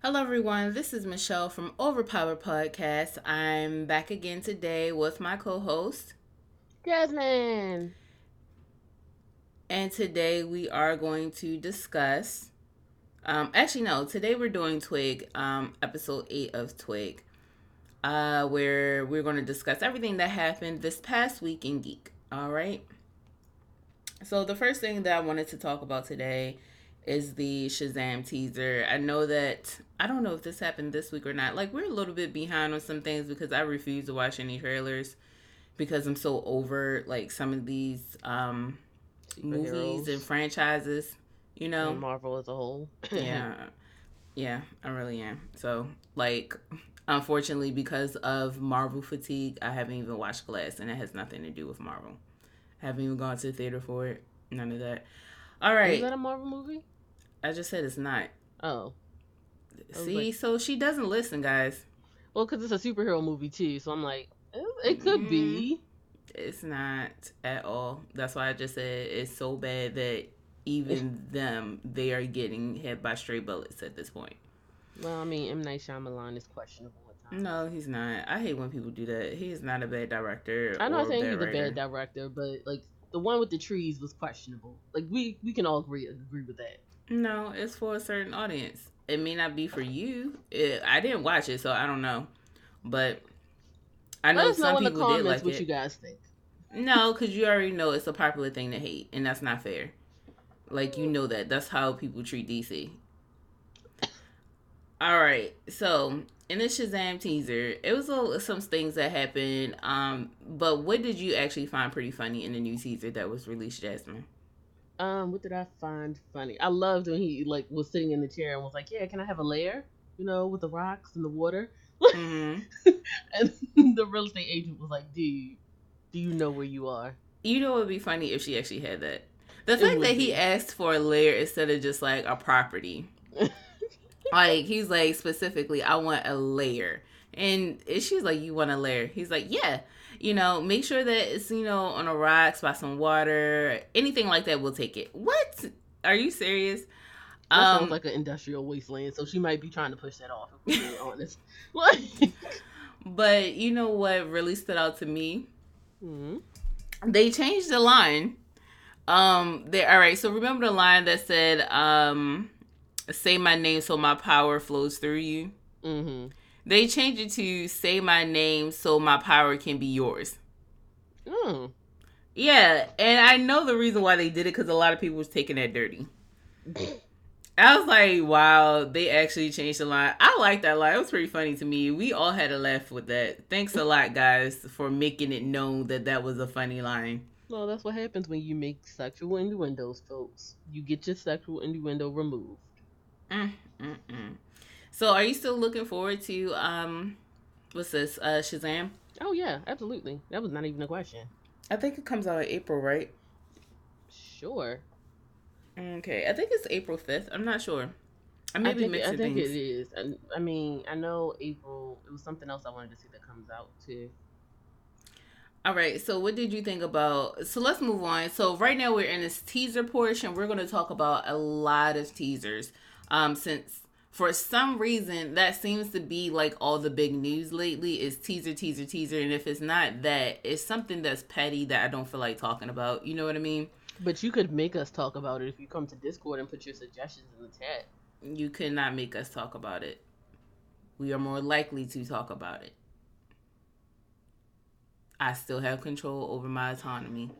Hello, everyone. This is Michelle from Overpower Podcast. I'm back again today with my co host, Jasmine. And today we are going to discuss. Um, actually, no, today we're doing Twig, um, episode 8 of Twig, uh, where we're going to discuss everything that happened this past week in Geek. All right. So, the first thing that I wanted to talk about today is the Shazam teaser. I know that I don't know if this happened this week or not. Like we're a little bit behind on some things because I refuse to watch any trailers because I'm so over like some of these um movies and franchises, you know. And Marvel as a whole. yeah. Yeah, I really am. So, like unfortunately because of Marvel fatigue, I haven't even watched Glass and it has nothing to do with Marvel. I haven't even gone to the theater for it. None of that. All right. Is that a Marvel movie? I just said it's not. Oh. See, like, so she doesn't listen, guys. Well, because it's a superhero movie too, so I'm like, it could mm, be. It's not at all. That's why I just said it's so bad that even them, they are getting hit by stray bullets at this point. Well, I mean, M Night Shyamalan is questionable. No, he's not. I hate when people do that. He's not a bad director. I'm not saying he's writer. a bad director, but like the one with the trees was questionable. Like we we can all agree agree with that. No, it's for a certain audience. It may not be for you. It, I didn't watch it, so I don't know. But I know some know people did like what it. you guys think. No, because you already know it's a popular thing to hate, and that's not fair. Like you know that. That's how people treat DC. All right, so in the Shazam teaser, it was a, some things that happened. Um, but what did you actually find pretty funny in the new teaser that was released, Jasmine? Um, what did I find funny? I loved when he like was sitting in the chair and was like, "Yeah, can I have a lair?" You know, with the rocks and the water. Mm-hmm. and the real estate agent was like, "Dude, do you know where you are?" You know, it would be funny if she actually had that. The fact that he asked for a lair instead of just like a property. like he's like specifically, I want a lair. And she's like, You want a lair? He's like, Yeah you know, make sure that it's, you know, on a rocks by some water, anything like that, we'll take it. What? Are you serious? That um, sounds like an industrial wasteland, so she might be trying to push that off. If we're being honest, what? but you know what really stood out to me? Mm-hmm. They changed the line. Um, they all right. So remember the line that said, um, "Say my name so my power flows through you." Mm-hmm. They changed it to say my name so my power can be yours. Mm. Yeah, and I know the reason why they did it because a lot of people was taking that dirty. I was like, wow, they actually changed the line. I like that line. It was pretty funny to me. We all had a laugh with that. Thanks a lot, guys, for making it known that that was a funny line. Well, that's what happens when you make sexual innuendos, folks. You get your sexual innuendo removed. Mm, mm, mm. So are you still looking forward to um what's this? Uh Shazam? Oh yeah, absolutely. That was not even a question. I think it comes out in April, right? Sure. Okay. I think it's April 5th. I'm not sure. I may I be think, mixing I think things. it is. I, I mean, I know April. It was something else I wanted to see that comes out too. All right. So, what did you think about? So, let's move on. So, right now we're in this teaser portion. We're going to talk about a lot of teasers. Um, since for some reason that seems to be like all the big news lately is teaser teaser teaser. And if it's not that it's something that's petty that i don't feel like talking about. You know what i mean? But you could make us talk about it if you come to discord and put your suggestions in the chat. You could not make us talk about it. We are more likely to talk about it. I still have control over my autonomy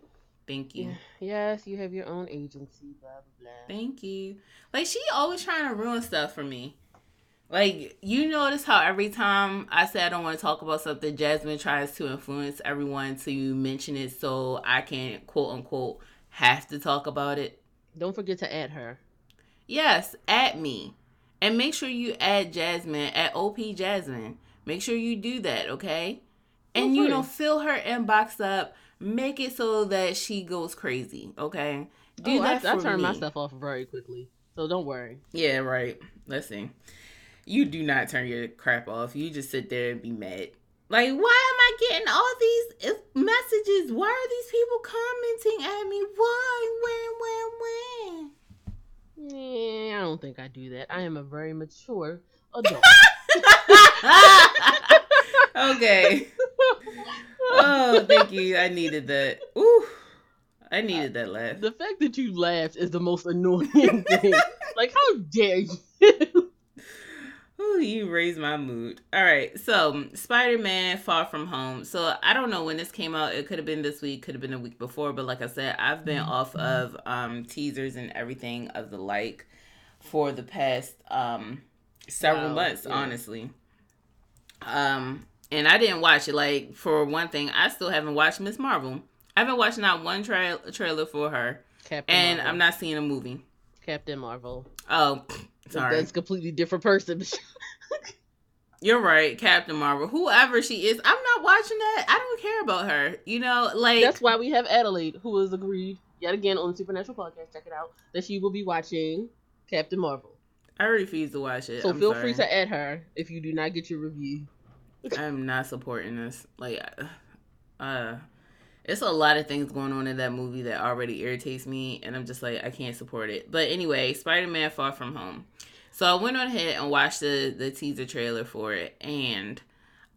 Thank you. Yes, you have your own agency, blah blah blah. Thank you. Like she always trying to ruin stuff for me. Like you notice how every time I say I don't want to talk about something, Jasmine tries to influence everyone to mention it so I can quote unquote have to talk about it. Don't forget to add her. Yes, add me. And make sure you add Jasmine at OP Jasmine. Make sure you do that, okay? And oh, you know, fill her inbox up make it so that she goes crazy. Okay, do oh, that. I, I turn my stuff off very quickly, so don't worry. Yeah, right. Let's see. You do not turn your crap off. You just sit there and be mad. Like, why am I getting all these messages? Why are these people commenting at me? Why? When? When? When? Yeah, I don't think I do that. I am a very mature adult. okay. Oh, thank you. I needed that. Ooh. I needed that laugh. The fact that you laughed is the most annoying thing. like, how dare you? Ooh, you raised my mood. All right, so Spider Man Far From Home. So I don't know when this came out. It could have been this week, could have been a week before. But like I said, I've been mm-hmm. off of um, teasers and everything of the like for the past um, several wow, months, yeah. honestly. Um, and I didn't watch it. Like for one thing, I still haven't watched Miss Marvel. I haven't watched not one tra- trailer for her, Captain and Marvel. I'm not seeing a movie. Captain Marvel. Oh, sorry, that's completely different person. You're right, Captain Marvel. Whoever she is, I'm not watching that. I don't care about her. You know, like that's why we have Adelaide, who has agreed yet again on the Supernatural podcast. Check it out that she will be watching Captain Marvel. I refuse to watch it. So I'm feel sorry. free to add her if you do not get your review. I'm not supporting this. Like, uh, it's a lot of things going on in that movie that already irritates me, and I'm just like, I can't support it. But anyway, Spider Man Far From Home. So I went on ahead and watched the the teaser trailer for it, and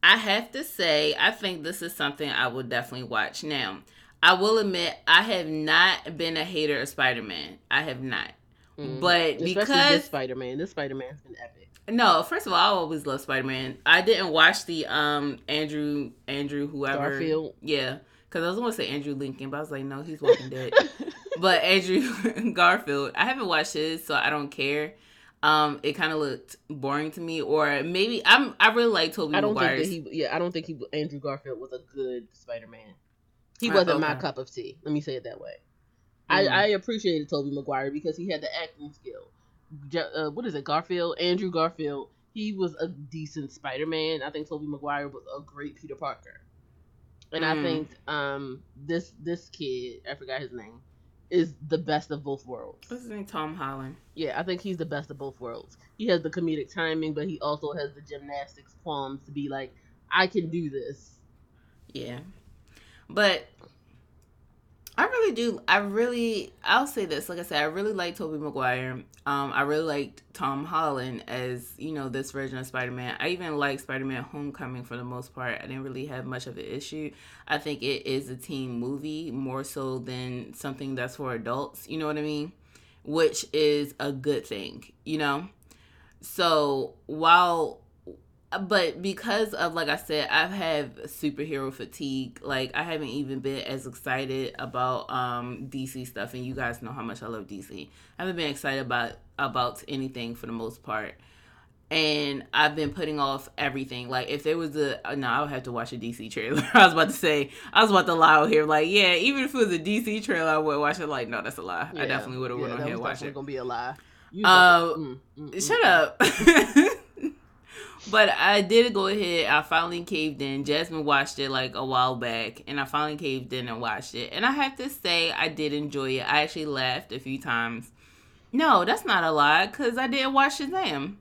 I have to say, I think this is something I will definitely watch. Now, I will admit, I have not been a hater of Spider Man. I have not. Mm. But Especially because this Spider Man, this Spider Man's been epic. No, first of all, I always love Spider Man. I didn't watch the um Andrew Andrew whoever Garfield. Yeah, because I was going to say Andrew Lincoln, but I was like, no, he's Walking Dead. but Andrew Garfield, I haven't watched his, so I don't care. Um, it kind of looked boring to me, or maybe I'm. I really like Tobey. I don't Maguire's. think that he. Yeah, I don't think he. Andrew Garfield was a good Spider Man. He wasn't my cup of tea. Let me say it that way. Mm. I, I appreciated Tobey Maguire because he had the acting skill. Uh, what is it, Garfield? Andrew Garfield. He was a decent Spider Man. I think Tobey Maguire was a great Peter Parker. And mm. I think um, this this kid, I forgot his name, is the best of both worlds. What's his name? Tom Holland. Yeah, I think he's the best of both worlds. He has the comedic timing, but he also has the gymnastics qualms to be like, I can do this. Yeah, but I really do. I really, I'll say this. Like I said, I really like Tobey Maguire. Um, I really liked Tom Holland as you know this version of Spider Man. I even like Spider Man Homecoming for the most part. I didn't really have much of an issue. I think it is a teen movie more so than something that's for adults. You know what I mean? Which is a good thing. You know. So while but because of like I said, I've had superhero fatigue. Like I haven't even been as excited about um DC stuff, and you guys know how much I love DC. I haven't been excited about about anything for the most part, and I've been putting off everything. Like if there was a no, I would have to watch a DC trailer. I was about to say I was about to lie out here. Like yeah, even if it was a DC trailer, I would watch it. Like no, that's a lie. Yeah, I definitely would have yeah, went on here and watched it. Gonna be a lie. Uh, mm, mm, mm, shut mm. up. but I did go ahead. I finally caved in. Jasmine watched it like a while back, and I finally caved in and watched it. And I have to say, I did enjoy it. I actually laughed a few times. No, that's not a lie, because I didn't watch Shazam.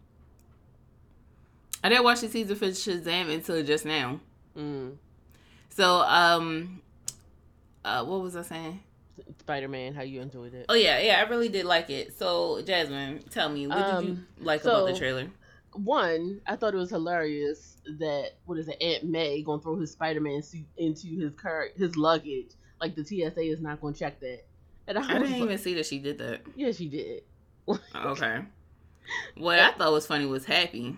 I didn't watch the season for Shazam until just now. Mm. So, um, uh, what was I saying? Spider Man, how you enjoyed it? Oh yeah, yeah, I really did like it. So, Jasmine, tell me, what um, did you um, like so, about the trailer? One, I thought it was hilarious that what is it, Aunt May gonna throw his Spider Man suit into his car his luggage. Like the TSA is not gonna check that. And I, I didn't like, even see that she did that. Yeah, she did. okay. What I thought was funny was Happy.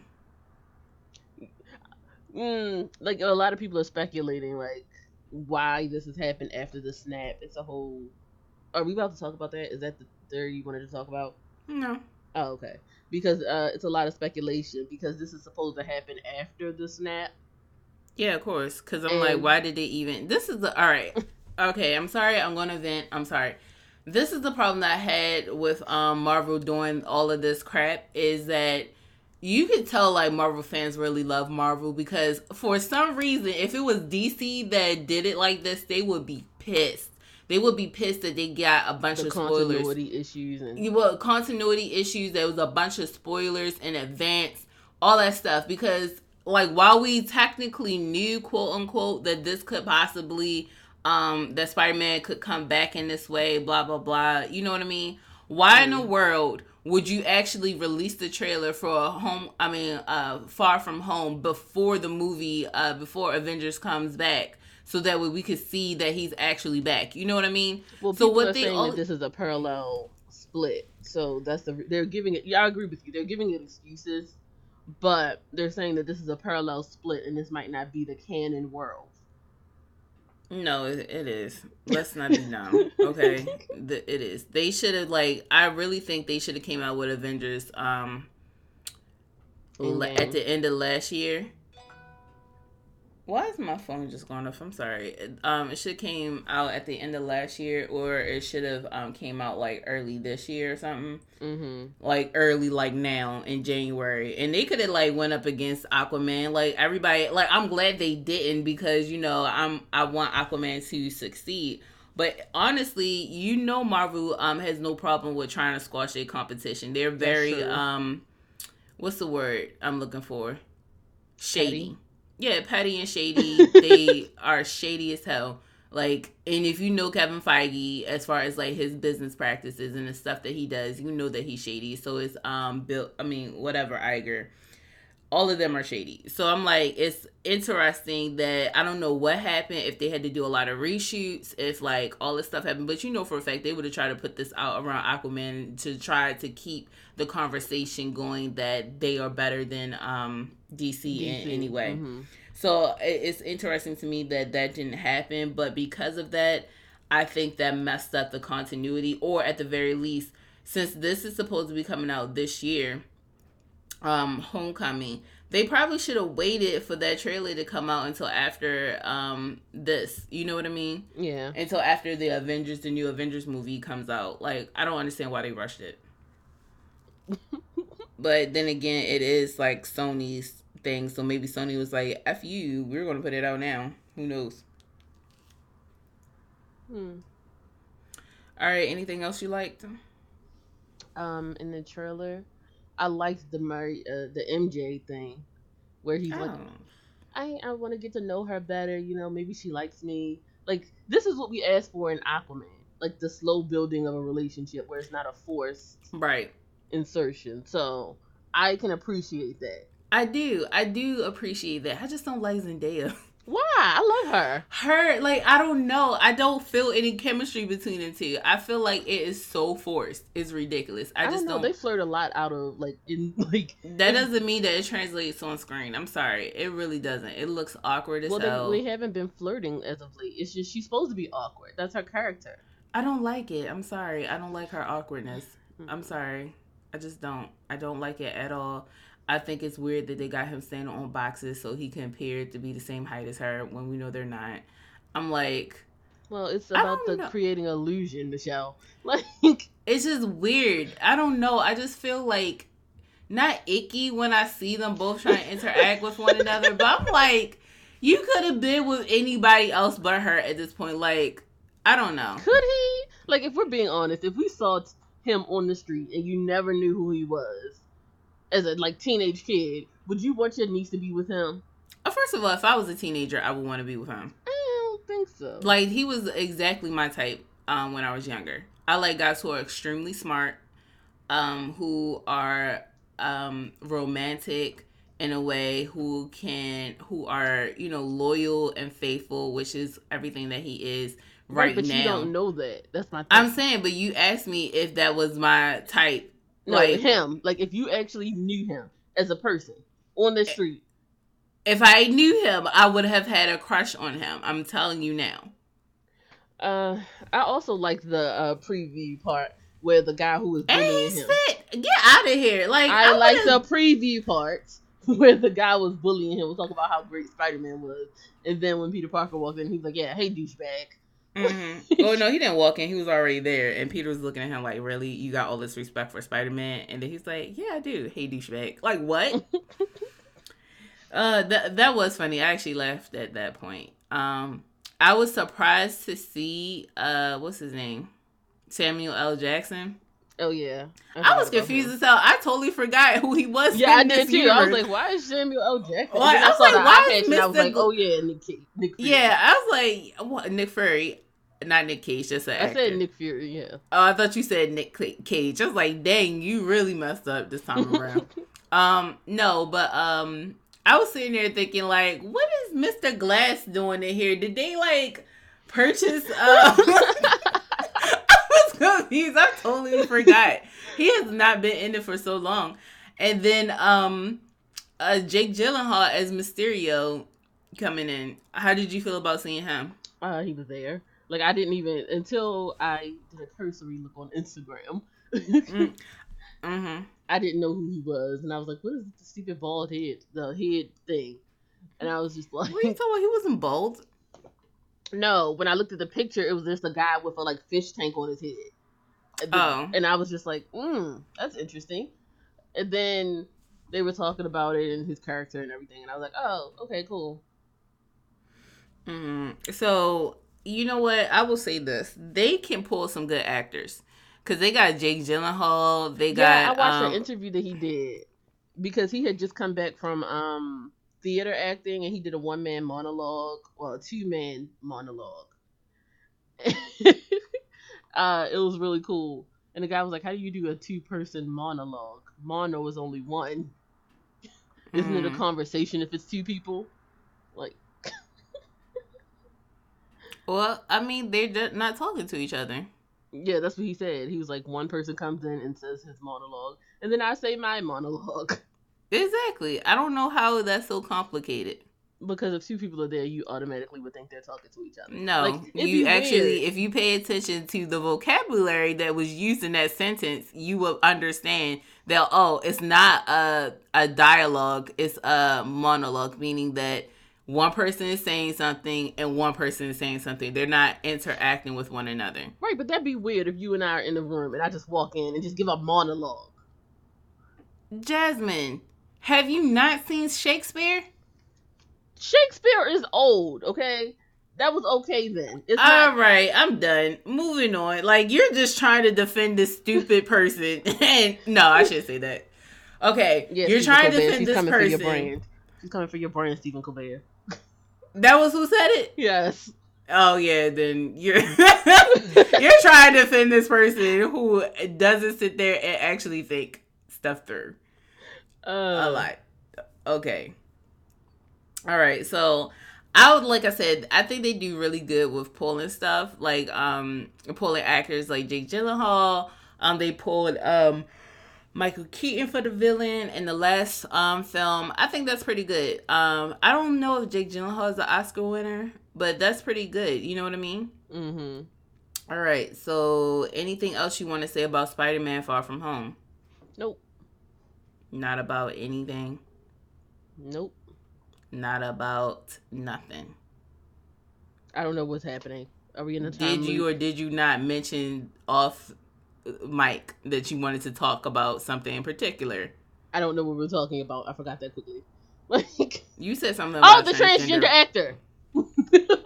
Mm, like a lot of people are speculating like why this has happened after the snap. It's a whole. Are we about to talk about that? Is that the theory you wanted to talk about? No. Oh, okay because uh, it's a lot of speculation because this is supposed to happen after the snap. Yeah, of course. Because I'm and... like, why did they even? This is the all right. Okay, I'm sorry. I'm gonna vent. I'm sorry. This is the problem that I had with um, Marvel doing all of this crap is that you could tell like Marvel fans really love Marvel because for some reason, if it was DC that did it like this, they would be pissed they would be pissed that they got a bunch the of spoilers. Continuity issues and you well, continuity issues. There was a bunch of spoilers in advance, all that stuff. Because like while we technically knew, quote unquote, that this could possibly um that Spider Man could come back in this way, blah blah blah. You know what I mean? Why mm. in the world would you actually release the trailer for a home i mean uh far from home before the movie uh before avengers comes back so that way we could see that he's actually back you know what i mean well so what are they saying that this is a parallel split so that's the they're giving it yeah i agree with you they're giving it excuses but they're saying that this is a parallel split and this might not be the canon world no, it is. Let's not be dumb. Okay, the, it is. They should have like. I really think they should have came out with Avengers. Um, at the end of last year. Why is my phone just going off? I'm sorry. Um, it should came out at the end of last year, or it should have um came out like early this year or something. Mm-hmm. Like early, like now in January, and they could have like went up against Aquaman. Like everybody, like I'm glad they didn't because you know I'm I want Aquaman to succeed. But honestly, you know Marvel um has no problem with trying to squash their competition. They're very um, what's the word I'm looking for? Shady. Petty yeah, petty and shady. they are shady as hell. Like, and if you know Kevin Feige as far as like his business practices and the stuff that he does, you know that he's shady. So it's um Bill. I mean, whatever Iger. All of them are shady. So I'm like, it's interesting that I don't know what happened if they had to do a lot of reshoots, if like all this stuff happened. But you know for a fact they would have tried to put this out around Aquaman to try to keep the conversation going that they are better than um DC, DC. in any way. Mm-hmm. So it's interesting to me that that didn't happen, but because of that, I think that messed up the continuity, or at the very least, since this is supposed to be coming out this year, um, Homecoming, they probably should have waited for that trailer to come out until after um this. You know what I mean? Yeah. Until after the Avengers, the new Avengers movie comes out. Like, I don't understand why they rushed it. but then again, it is like Sony's thing. So maybe Sony was like, "F you, we're gonna put it out now." Who knows? Hmm. All right. Anything else you liked? Um, in the trailer, I liked the Mary, uh, the MJ thing, where he's oh. like, "I I want to get to know her better. You know, maybe she likes me." Like this is what we asked for in Aquaman, like the slow building of a relationship where it's not a forced right insertion. So I can appreciate that. I do. I do appreciate that. I just don't like Zendaya. Why? I love her. Her, like, I don't know. I don't feel any chemistry between the two. I feel like it is so forced. It's ridiculous. I, I just don't, know. Don't... They flirt a lot out of like in like. That doesn't mean that it translates on screen. I'm sorry. It really doesn't. It looks awkward as well, hell. Well, they, they haven't been flirting as of late. It's just she's supposed to be awkward. That's her character. I don't like it. I'm sorry. I don't like her awkwardness. Mm-hmm. I'm sorry. I just don't. I don't like it at all. I think it's weird that they got him standing on boxes so he can appear to be the same height as her when we know they're not. I'm like, well, it's about the know. creating illusion, Michelle. Like, it's just weird. I don't know. I just feel like not icky when I see them both trying to interact with one another, but I'm like, you could have been with anybody else but her at this point. Like, I don't know. Could he? Like, if we're being honest, if we saw him on the street and you never knew who he was, as a like teenage kid, would you want your niece to be with him? Uh, first of all, if I was a teenager, I would want to be with him. I don't think so. Like he was exactly my type um, when I was younger. I like guys who are extremely smart, um, who are um, romantic in a way, who can, who are you know loyal and faithful, which is everything that he is right, right but now. you don't know that. That's my. Thing. I'm saying, but you asked me if that was my type no, like him. Like if you actually knew him as a person on the street. If I knew him, I would have had a crush on him. I'm telling you now. Uh, I also like the uh, preview part where the guy who was bullying him. Fit. Get out of here! Like I, I like the preview parts where the guy was bullying him. We talk about how great Spider Man was, and then when Peter Parker walked in, he's like, "Yeah, hey douchebag." Mm-hmm. oh no, he didn't walk in. He was already there, and Peter was looking at him like, "Really, you got all this respect for Spider Man?" And then he's like, "Yeah, I do." Hey, douchebag. Like what? uh, that that was funny. I actually laughed at that point. Um, I was surprised to see uh, what's his name, Samuel L. Jackson. Oh yeah, I, I was confused as hell. I totally forgot who he was. Yeah, I did too. Universe. I was like, "Why is Samuel L. Jackson?" Like, I, I was like, "Why is Mr. I was like, "Oh yeah, Nick, Nick Fury. Yeah, I was like, "What Nick Fury?" Not Nick Cage, just an I actor. said Nick Fury. Yeah. Oh, I thought you said Nick Cage. I was like, dang, you really messed up this time around. um, no, but um, I was sitting there thinking, like, what is Mr. Glass doing in here? Did they like purchase? Um, I was confused. I totally forgot. He has not been in it for so long. And then um, uh, Jake Gyllenhaal as Mysterio coming in. How did you feel about seeing him? Uh, he was there. Like I didn't even until I did a cursory look on Instagram. mm. mm-hmm. I didn't know who he was, and I was like, "What is the stupid bald head? The head thing?" And I was just like, "What are you talking about? He wasn't bald." No, when I looked at the picture, it was just a guy with a like fish tank on his head. And oh, and I was just like, "Hmm, that's interesting." And then they were talking about it and his character and everything, and I was like, "Oh, okay, cool." Mm, so you know what? I will say this: they can pull some good actors because they got Jake Gyllenhaal. They got. Yeah, I watched um, an interview that he did because he had just come back from um theater acting and he did a one man monologue, well, a two man monologue. uh, it was really cool. And the guy was like, "How do you do a two person monologue? Mono is only one. Isn't mm. it a mm-hmm. conversation if it's two people? Like, well, I mean, they're not talking to each other. Yeah, that's what he said. He was like, one person comes in and says his monologue, and then I say my monologue. Exactly. I don't know how that's so complicated. Because if two people are there, you automatically would think they're talking to each other. No, like, you actually, weird. if you pay attention to the vocabulary that was used in that sentence, you will understand that oh, it's not a a dialogue; it's a monologue, meaning that one person is saying something and one person is saying something. They're not interacting with one another. Right, but that'd be weird if you and I are in the room and I just walk in and just give a monologue. Jasmine, have you not seen Shakespeare? Shakespeare is old, okay? That was okay then. It's All not- right, I'm done. Moving on. Like you're just trying to defend this stupid person, and no, I should say that. Okay, yeah, you're Stephen trying Colbert. to defend She's this coming person. For your brand. She's coming for your brand, Stephen Colbert. That was who said it. Yes. Oh yeah, then you're you're trying to defend this person who doesn't sit there and actually think stuff through. Uh, a lot. Okay. All right. So I would like I said, I think they do really good with pulling stuff, like um pulling actors like Jake Gyllenhaal. Um, they pulled um Michael Keaton for the villain in the last um film. I think that's pretty good. Um, I don't know if Jake Gyllenhaal is an Oscar winner, but that's pretty good. You know what I mean? Mm-hmm. All right. So, anything else you want to say about Spider-Man: Far From Home? Nope. Not about anything. Nope. Not about nothing. I don't know what's happening. Are we in time? Did you or did you not mention off mic that you wanted to talk about something in particular. I don't know what we're talking about. I forgot that quickly. Like you said something. oh, the transgender, transgender actor.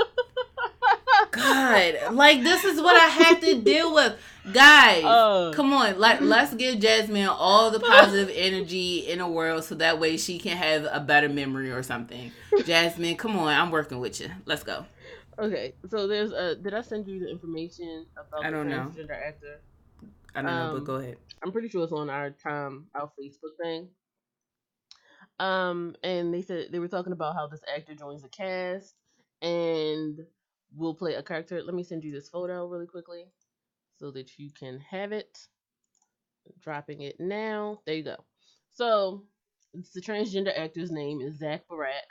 God, like this is what I have to deal with, guys. Uh, come on, like let's give Jasmine all the positive energy in the world, so that way she can have a better memory or something. Jasmine, come on, I'm working with you. Let's go. Okay, so there's a. Did I send you the information about I don't the transgender know. actor? I don't um, know, but go ahead. I'm pretty sure it's on our time our Facebook thing. Um, and they said they were talking about how this actor joins the cast and will play a character. Let me send you this photo really quickly so that you can have it. dropping it now. There you go. So it's the transgender actor's name is Zach Barack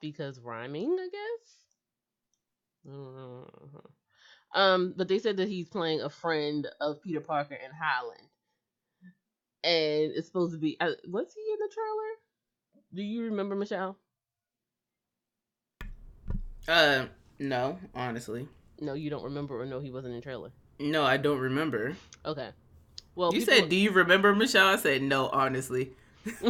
because rhyming, I guess. Mm-hmm. Um, but they said that he's playing a friend of Peter Parker in Holland, and it's supposed to be. Uh, was he in the trailer? Do you remember Michelle? Uh, no, honestly. No, you don't remember, or no, he wasn't in trailer. No, I don't remember. Okay. Well, you said, "Do you remember Michelle?" I said, "No, honestly."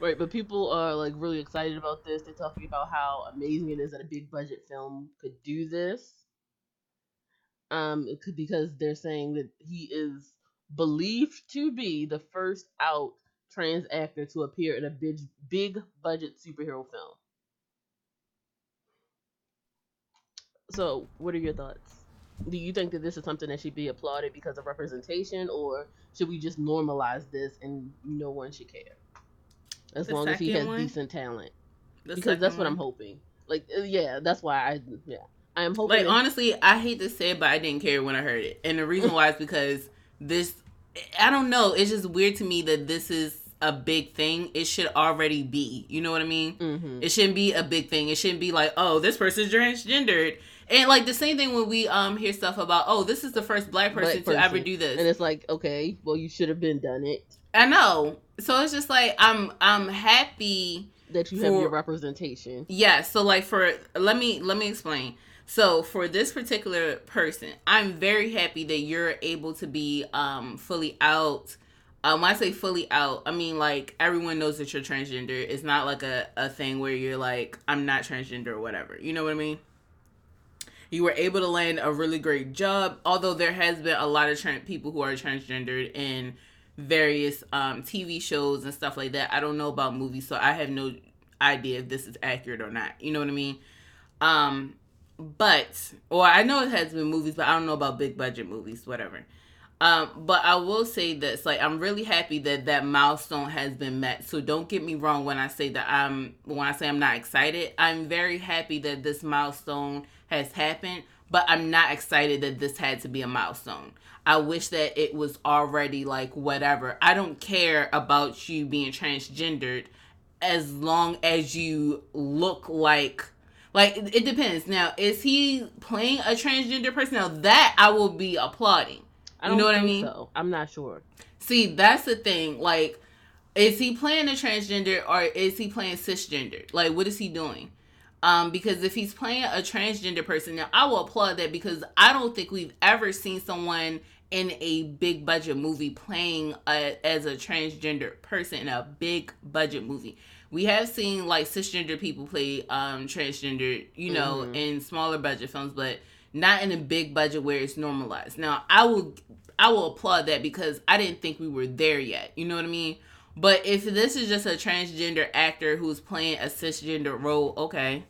right, but people are like really excited about this. They're talking about how amazing it is that a big budget film could do this um, because they're saying that he is believed to be the first out trans actor to appear in a big big budget superhero film. So, what are your thoughts? Do you think that this is something that should be applauded because of representation, or should we just normalize this and no one should care? As the long as he has one? decent talent. The because that's what one? I'm hoping. Like, uh, yeah, that's why I, yeah. I am hoping. Like, honestly, I hate to say it, but I didn't care when I heard it. And the reason why is because this, I don't know, it's just weird to me that this is a big thing, it should already be. You know what I mean? Mm-hmm. It shouldn't be a big thing. It shouldn't be like, oh, this person's transgendered. And like the same thing when we um hear stuff about, oh, this is the first black person, black person. to ever do this. And it's like, okay, well you should have been done it. I know. So it's just like I'm I'm happy that you for, have your representation. Yeah, so like for let me let me explain. So for this particular person, I'm very happy that you're able to be um fully out um, when I say fully out, I mean like everyone knows that you're transgender. It's not like a, a thing where you're like, I'm not transgender or whatever. You know what I mean? You were able to land a really great job, although there has been a lot of trans- people who are transgendered in various um, TV shows and stuff like that. I don't know about movies, so I have no idea if this is accurate or not. You know what I mean? Um, but, or I know it has been movies, but I don't know about big budget movies, whatever. Um, but I will say this: like, I'm really happy that that milestone has been met. So don't get me wrong when I say that I'm when I say I'm not excited. I'm very happy that this milestone has happened, but I'm not excited that this had to be a milestone. I wish that it was already like whatever. I don't care about you being transgendered as long as you look like like it depends. Now, is he playing a transgender person? Now that I will be applauding you know what I mean? So. I'm not sure. See, that's the thing. Like, is he playing a transgender or is he playing cisgender? Like, what is he doing? Um, because if he's playing a transgender person, now I will applaud that because I don't think we've ever seen someone in a big budget movie playing a, as a transgender person in a big budget movie. We have seen like cisgender people play um, transgender, you know, mm-hmm. in smaller budget films, but not in a big budget where it's normalized. Now, I will I will applaud that because I didn't think we were there yet. You know what I mean? But if this is just a transgender actor who's playing a cisgender role, okay.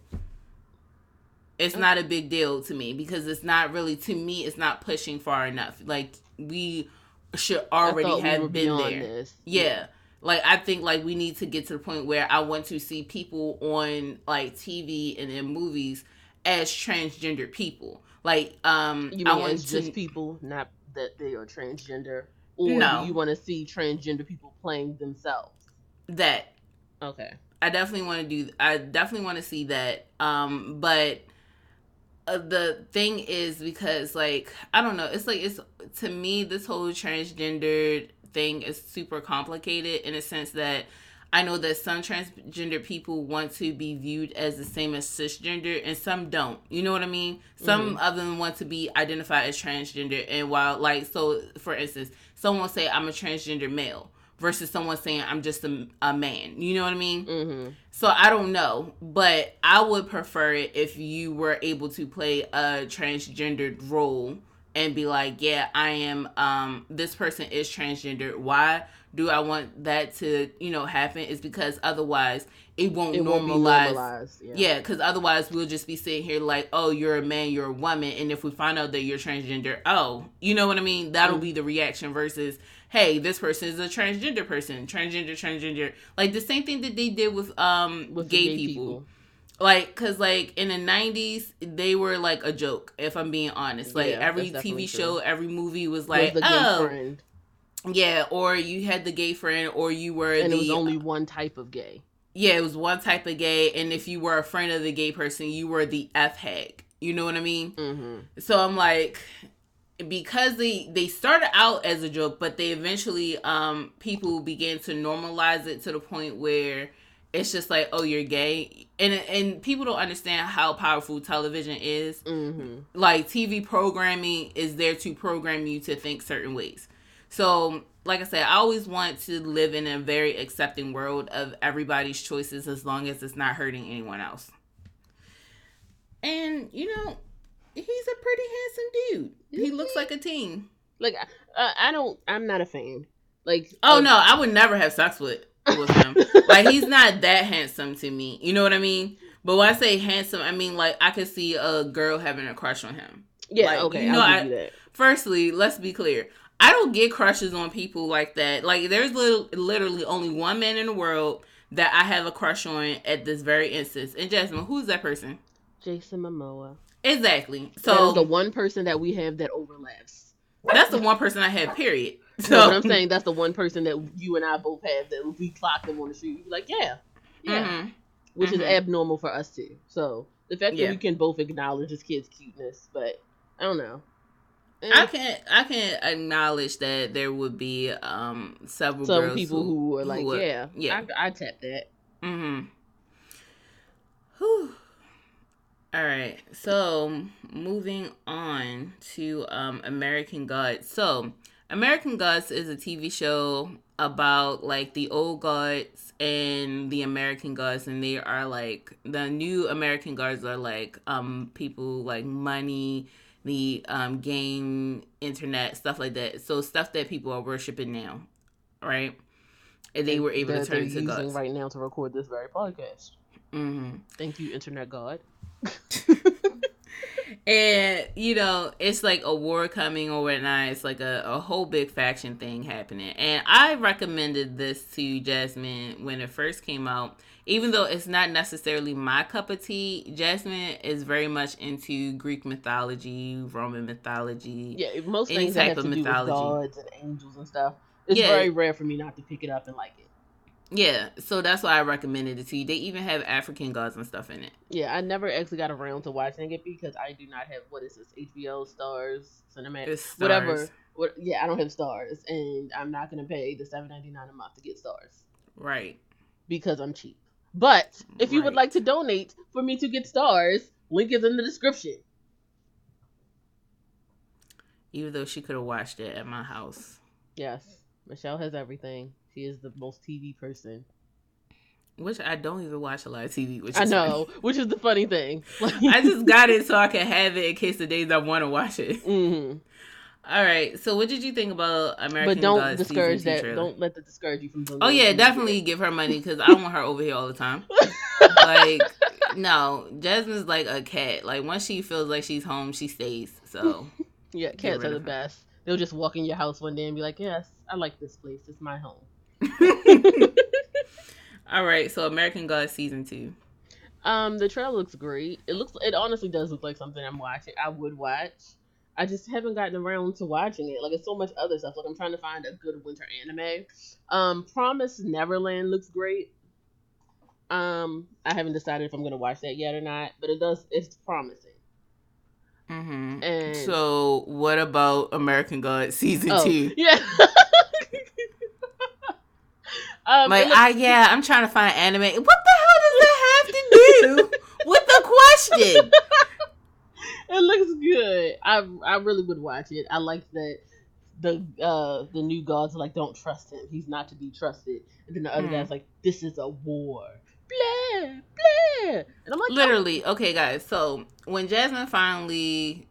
It's not a big deal to me because it's not really to me it's not pushing far enough. Like we should already have we been there. This. Yeah. yeah. Like I think like we need to get to the point where I want to see people on like TV and in movies as transgender people. Like, um, you mean I want just people, not that they are transgender, or no. do you want to see transgender people playing themselves? That okay. I definitely want to do. I definitely want to see that. Um, but uh, the thing is because like I don't know. It's like it's to me this whole transgender thing is super complicated in a sense that I know that some transgender people want to be viewed as the same as cisgender and some don't. You know what I mean? Some mm-hmm. of them want to be identified as transgender and while like so for instance, someone say I'm a transgender male versus someone saying I'm just a, a man. You know what I mean? Mm-hmm. So I don't know, but I would prefer it if you were able to play a transgendered role and be like, yeah, I am um this person is transgender. Why? do I want that to, you know, happen is because otherwise it won't it normalize. Won't yeah, because yeah, otherwise we'll just be sitting here like, oh, you're a man, you're a woman, and if we find out that you're transgender, oh, you know what I mean? That'll mm-hmm. be the reaction versus, hey, this person is a transgender person, transgender, transgender, like the same thing that they did with um with gay, gay people. people. Like, cause like in the '90s, they were like a joke. If I'm being honest, like yeah, every TV show, every movie was like, was oh, friend yeah, or you had the gay friend, or you were and the, it was only one type of gay. Yeah, it was one type of gay, and if you were a friend of the gay person, you were the f hag. You know what I mean? Mm-hmm. So I'm like, because they they started out as a joke, but they eventually um people began to normalize it to the point where it's just like, oh, you're gay, and and people don't understand how powerful television is. Mm-hmm. Like TV programming is there to program you to think certain ways. So, like I said, I always want to live in a very accepting world of everybody's choices as long as it's not hurting anyone else. And, you know, he's a pretty handsome dude. He looks like a teen. Like, uh, I don't, I'm not a fan. Like, oh, no, I would never have sex with, with him. like, he's not that handsome to me. You know what I mean? But when I say handsome, I mean like I could see a girl having a crush on him. Yeah, Like, okay. you know, I'll I- give you that. Firstly, let's be clear. I don't get crushes on people like that. Like there's little, literally only one man in the world that I have a crush on at this very instance. And Jasmine, who's that person? Jason Momoa. Exactly. So the one person that we have that overlaps. that's the one person I have. Period. So I'm saying, that's the one person that you and I both have that if we clock them on the street, you'd be like, yeah, yeah, mhm. which Mhm. is abnormal for us too. So the fact Yeah. that we can both acknowledge this kid's cuteness, but I don't know. Eh, I can I can acknowledge that there would be um several some people who are like, would- yeah, yeah. I, I tap that. Mm-hmm. Whew. All right. So moving on to um American Gods. So American Gods is a TV show about like the old gods and the American gods and they are like the new American gods are like um people like money, the um game, internet, stuff like that. So stuff that people are worshiping now. Right? And they were able to turn into gods. right now to record this very podcast. Mm-hmm. Thank you, Internet God. And you know, it's like a war coming whatnot. It's like a, a whole big faction thing happening. And I recommended this to Jasmine when it first came out. Even though it's not necessarily my cup of tea, Jasmine is very much into Greek mythology, Roman mythology. Yeah, most Any things that type have of to do mythology. with gods and angels and stuff. It's Yeah. very rare for me not to pick it up and like it. Yeah, so that's why I recommended it to you. They even have African gods and stuff in it. Yeah, I never actually got around to watching it because I do not have what is this HBO Starz Cinemax It's whatever. What? Yeah, I don't have Starz, and I'm not gonna pay the seven ninety nine a month to get Starz Right. because I'm cheap. But if you would like to donate for me to get Starz, link is in the description. Even though she could have watched it at my house. Yes, Michelle has everything. She is the most TV person. Which I don't even watch a lot of TV. Which I know, which is the funny thing. I just got it so I can have it in case the days I want to watch it. hmm All right. So, what did you think about American But don't Gods discourage that. trailer? Don't let that discourage you from. Oh yeah, definitely give her money because I don't want her over here all the time. like, no, Jasmine's like a cat. Like once she feels like she's home, she stays. So Yeah, cats are the best. They'll just walk in your house one day and be like, "Yes, I like this place. It's my home." all right. So American Gods season two. Um, the trailer looks great. It looks. It honestly does look like something I'm watching. I would watch. I just haven't gotten around to watching it. Like it's so much other stuff. Like I'm trying to find a good winter anime. Um, Promise Neverland looks great. Um, I haven't decided if I'm gonna watch that yet or not, but it does. It's promising. Mm-hmm. And So what about American Gods season oh, two? yeah. um, Like I yeah, I'm trying to find anime. What the hell does that have to do with the question? it looks good. I I really would watch it. I like that the uh the new gods are like don't trust him. He's not to be trusted. And then the other Mhm. guy's like this is a war. Blah blah. And I'm like Literally, okay, guys. So when Jasmine finally,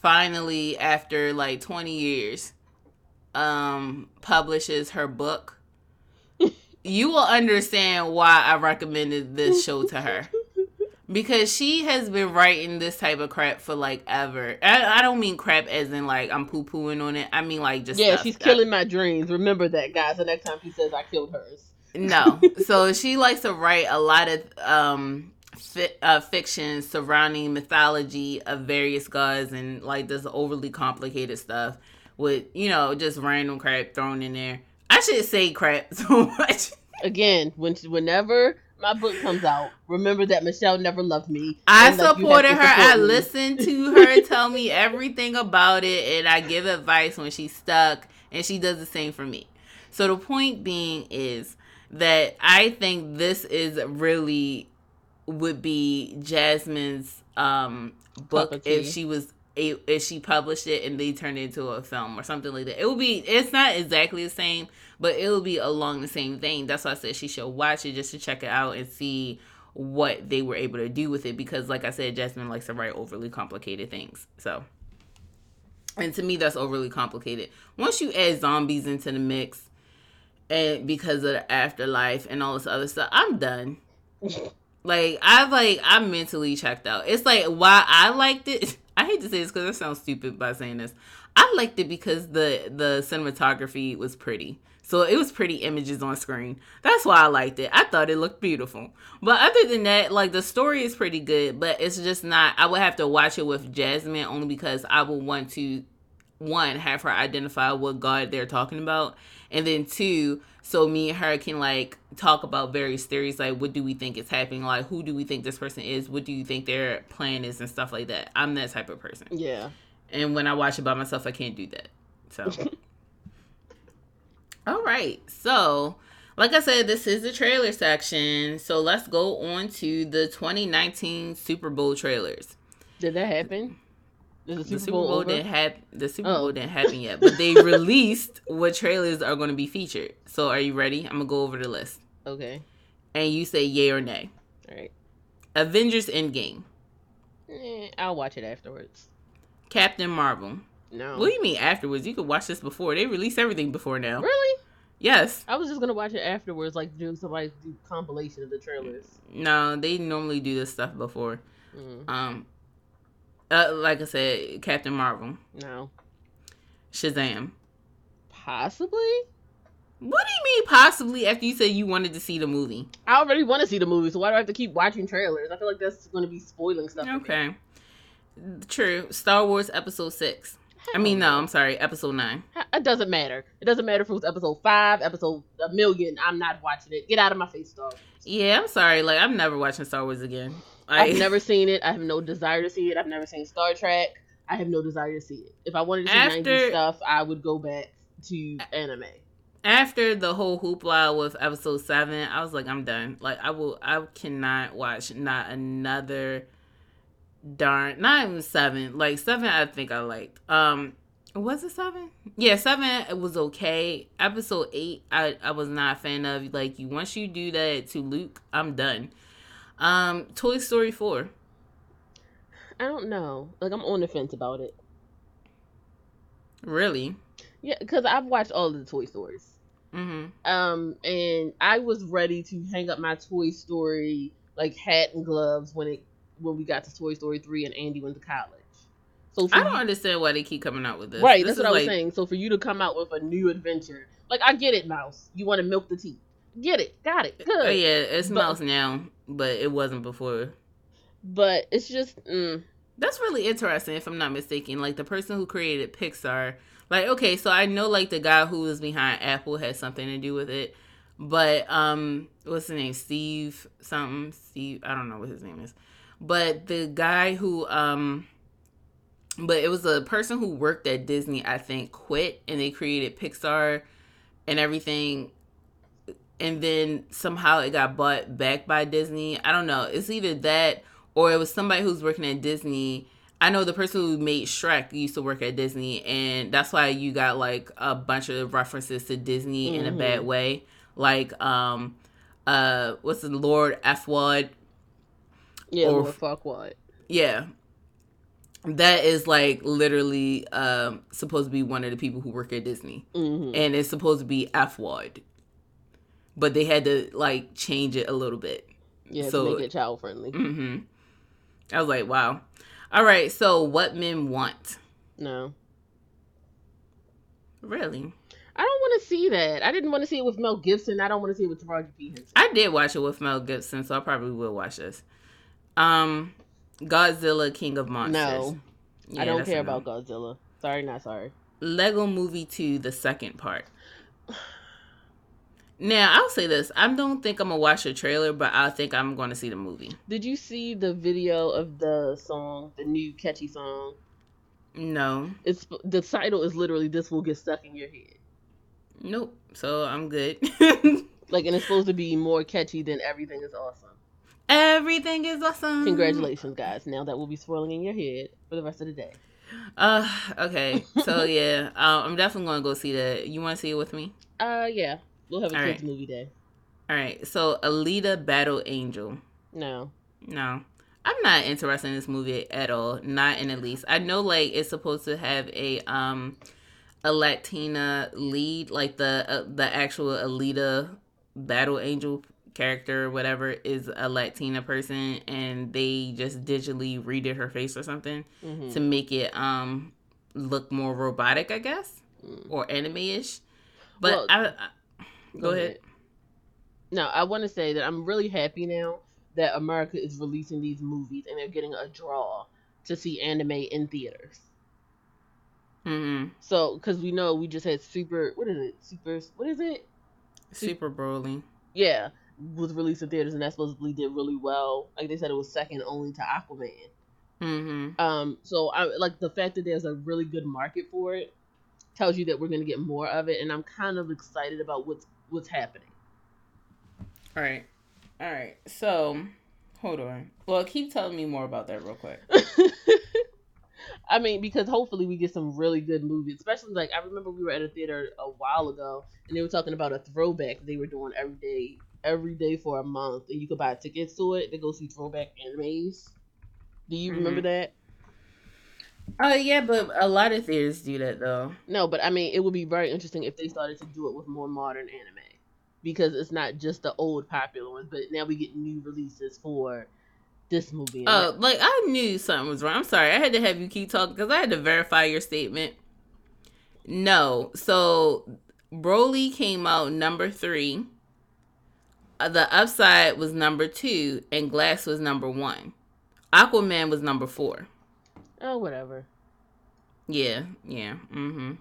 finally, after like 20 years, um, publishes her book, you will understand why I recommended this show to her. Because she has been writing this type of crap for like ever. I, I don't mean crap as in like I'm poo pooing on it. I mean like just yeah, stuff she's that- killing my dreams. Remember that, guys. The next time she says I killed hers. No. so she likes to write a lot of um fi- uh, fiction surrounding mythology of various gods and like this overly complicated stuff with you know just random crap thrown in there. I should say crap so much. Again, when whenever my book comes out, remember that Michelle never loved me. I and, like, you have supported her. I support listened to her tell me everything about it, and I give advice when she's stuck, and she does the same for me. So the point being is that I think this is really would be Jasmine's um book if she was a- if she published it and they turned it into a film or something like that. It would be it's not exactly the same, but it will be along the same vein. That's why I said she should watch it just to check it out and see what they were able to do with it because like I said, Jasmine likes to write overly complicated things. So and to me that's overly complicated. Once you add zombies into the mix and because of the afterlife and all this other stuff, I'm done. Like I've like I'm mentally checked out. It's like why I liked it. I hate to say this because it sounds stupid by saying this. I liked it because the the cinematography was pretty. So it was pretty images on screen. That's why I liked it. I thought it looked beautiful. But other than that, like the story is pretty good, but it's just not I would have to watch it with Jasmine only because I would want to one have her identify what God they're talking about, and then two, so me and her can like talk about various theories like what do we think is happening, like who do we think this person is, what do you think their plan is, and stuff like that. I'm that type of person. Yeah. And when I watch it by myself, I can't do that. So. All right. So, like I said, this is the trailer section. So let's go on to the 2019 Super Bowl trailers. Did that happen? Is the Super, the Super Bowl, Bowl didn't have the Super oh. Bowl didn't happen yet, but they released what trailers are going to be featured. So are you ready? I'm gonna go over the list. Okay. And you say yay or nay. All right. Avengers Endgame. Eh, I'll watch it afterwards. Captain Marvel. No. What do you mean afterwards? You could watch this before. They release everything before now. Really? Yes. I was just gonna watch it afterwards, like doing somebody do compilation of the trailers. No, they normally do this stuff before. Mm. Um, uh, like I said, Captain Marvel. No. Shazam. Possibly. What do you mean possibly after you said you wanted to see the movie? I already want to see the movie, so why do I have to keep watching trailers? I feel like that's going to be spoiling stuff. Okay. True. Star Wars Episode 6. I mean, no, I'm sorry, Episode 9. It doesn't matter. It doesn't matter if it was Episode 5, Episode a million. I'm not watching it. Get out of my face, Star Wars. Yeah, I'm sorry. Like, I'm never watching Star Wars again. I, I've never seen it. I have no desire to see it. I've never seen Star Trek. I have no desire to see it. If I wanted to see after, 90s stuff, I would go back to anime. After the whole hoopla with episode seven, I was like, I'm done. Like, I will, I cannot watch not another darn, not even seven. Like seven, I think I liked. Um, was it seven? Yeah, seven. It was okay. Episode eight, I I was not a fan of. Like, you once you do that to Luke, I'm done. Um, Toy Story four. I don't know. Like I'm on the fence about it. Really? Yeah, because I've watched all of the Toy Stories. Mm-hmm. Um, and I was ready to hang up my Toy Story like hat and gloves when it when we got to Toy Story three and Andy went to college. So I don't you, understand why they keep coming out with this. Right, this that's what I was saying. So for you to come out with a new adventure, like I get it, Mouse. You want to milk the teeth. Get it, got it, good. Oh yeah, it's but, Mouse now, but it wasn't before. But it's just. Mm. That's really interesting, if I'm not mistaken. Like the person who created Pixar, like okay, so I know like the guy who was behind Apple had something to do with it, but um, what's his name? Steve something. Steve, I don't know what his name is, but the guy who um but it was a person who worked at Disney, I think, quit and they created Pixar and everything. And then somehow it got bought back by Disney. I don't know. It's either that or it was somebody who's working at Disney. I know the person who made Shrek used to work at Disney, and that's why you got like a bunch of references to Disney mm-hmm. in a bad mm-hmm. way. Like, um, uh, what's the Lord Farquaad? Yeah, or, Lord Farquaad. Yeah, that is like literally um, supposed to be one of the people who work at Disney, mm-hmm. and it's supposed to be Afwad, but they had to like change it a little bit. Yeah, so, to make it child friendly. Mm-hmm. I was like, wow. All right, so what men want? No. Really? I don't want to see that. I didn't want to see it with Mel Gibson. I don't want to see it with Taraji P. Henson. I did watch it with Mel Gibson, so I probably will watch this. Um, Godzilla King of Monsters. No. Yeah, I don't care about Godzilla. Sorry, not sorry. Lego Movie 2, the second part. Now, I'll say this. I don't think I'm going to watch the trailer, but I think I'm going to see the movie. Did you see the video of the song, the new catchy song? No. It's the title is literally "This will get stuck in your head." Nope. So I'm good. like, and it's supposed to be more catchy than "Everything is Awesome." Everything is awesome. Congratulations, guys. Now that will be swirling in your head for the rest of the day. Uh, okay. So yeah, um, I'm definitely gonna go see that. You want to see it with me? Uh, yeah. We'll have a All kids right. movie day. All right. So Alita Battle Angel. No. No. I'm not interested in this movie at all. Not in the least. I know like it's supposed to have a um a Latina lead, like the uh, the actual Alita Battle Angel character, whatever, is a Latina person, and they just digitally redid her face or something mm-hmm. to make it um look more robotic, I guess, mm. or anime ish. But well, I, I, go, go ahead. ahead. No, I want to say that I'm really happy now that America is releasing these movies and they're getting a draw to see anime in theaters. Mm-hmm. So, because we know we just had Super, what is it? Super, what is it? Super Broly. Yeah, was released in theaters and that supposedly did really well. Like they said, it was second only to Aquaman. Mm-hmm. Um, so I like the fact that there's a really good market for it tells you that we're gonna get more of it, and I'm kind of excited about what's what's happening. All right, all right. So, hold on. Well, keep telling me more about that real quick. I mean, because hopefully we get some really good movies. Especially like I remember we were at a theater a while ago and they were talking about a throwback they were doing every day, every day for a month, and you could buy tickets to it to go see throwback animes. Do you mm-hmm. remember that? Oh uh, yeah, but a lot of theaters do that though. No, but I mean, it would be very interesting if they started to do it with more modern anime because it's not just the old popular ones, but now we get new releases for this movie. Oh, like I knew something was wrong. I'm sorry, I had to have you keep talking because I had to verify your statement. No, so Broly came out number three. The Upside was number two, and Glass was number one. Aquaman was number four. Oh, whatever. Yeah, yeah. Mm-hmm.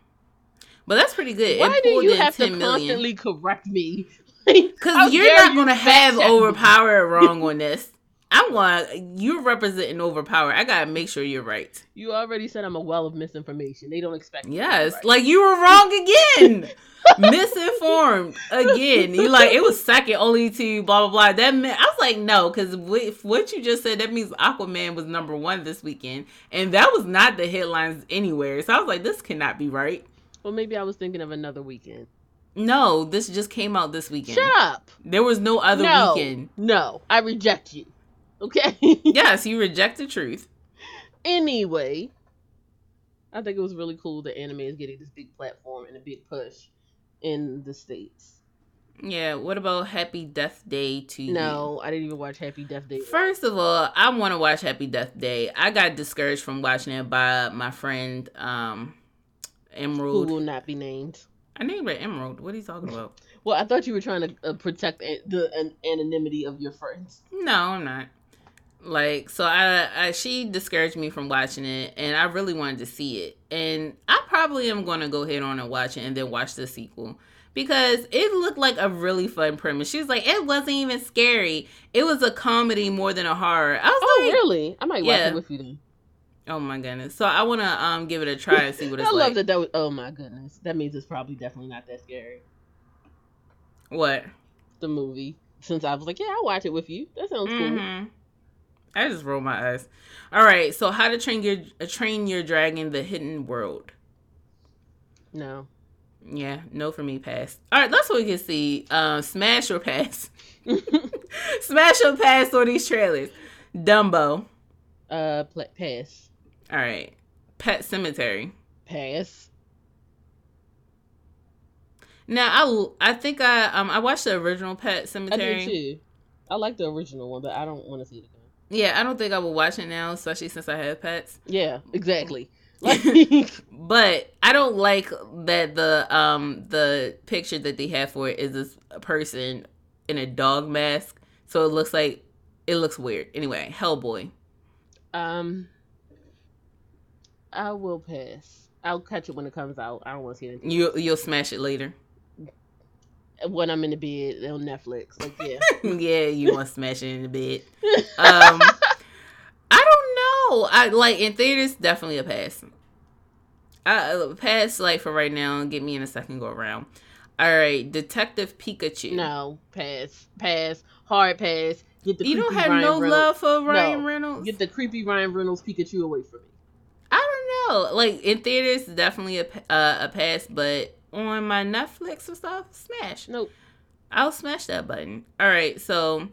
But that's pretty good. Why do you have to constantly correct me? Because you're not going to have overpower wrong on this. I'm going. You're representing overpower. I gotta make sure you're right. You already said I'm a well of misinformation. They don't expect. me. Yes, right. like you were wrong again. Misinformed again. You like it was second only to blah blah blah. That meant I was like no, because what you just said that means Aquaman was number one this weekend, and that was not the headlines anywhere. So I was like, this cannot be right. Well, maybe I was thinking of another weekend. No, this just came out this weekend. Shut up. There was no other no, weekend. No, I reject you. Okay. yes, you reject the truth. Anyway, I think it was really cool that anime is getting this big platform and a big push in the states. Yeah, what about Happy Death Day to you? No, I didn't even watch Happy Death Day. First of all, I want to watch Happy Death Day. I got discouraged from watching it by my friend um Emerald. Who will not be named. I named her Emerald. What are you talking about? well, I thought you were trying to uh, protect the an- anonymity of your friends. No, I'm not. Like, so I, I, she discouraged me from watching it, and I really wanted to see it. And I probably am going to go ahead on and watch it and then watch the sequel because it looked like a really fun premise. She was like, it wasn't even scary. It was a comedy more than a horror. I was oh, like, really? I might watch it with you then. Oh my goodness! So I want to um give it a try and see what it's I like. I love that. That was, oh my goodness! That means it's probably definitely not that scary. What? The movie. Since I was like, yeah, I'll watch it with you. That sounds mm-hmm. cool. I just roll my eyes. All right, so how to train your uh, train your dragon: The Hidden World. No. Yeah, no for me. Pass. All right, that's what we can see. Uh, smash or pass. smash or pass on these trailers. Dumbo. Uh, pass. All right. Pet Sematary. Pass. Now I I think I um I watched the original Pet Sematary. I did too. I like the original one, but I don't want to see it again. Yeah, I don't think I will watch it now, especially since I have pets. Yeah, exactly. but I don't like that the um the picture that they have for it is this person in a dog mask, so it looks like it looks weird. Anyway, Hellboy. Um, I will pass. I'll catch it when it comes out. I don't want to see it. You you'll smash it later. When I'm in the bed on Netflix, like yeah, yeah, you want to smash it in the bed. Um, know. I like in theaters, definitely a pass. I uh, pass like for right now. Get me in a second go around. All right, Detective Pikachu. No, pass, pass, hard pass. Get the you don't have Ryan no Reynolds. love for Ryan no. Reynolds. Get the creepy Ryan Reynolds Pikachu away from me. I don't know. Like in theaters, definitely a uh, a pass, but on my Netflix and stuff, smash. Nope. I'll smash that button. All right, so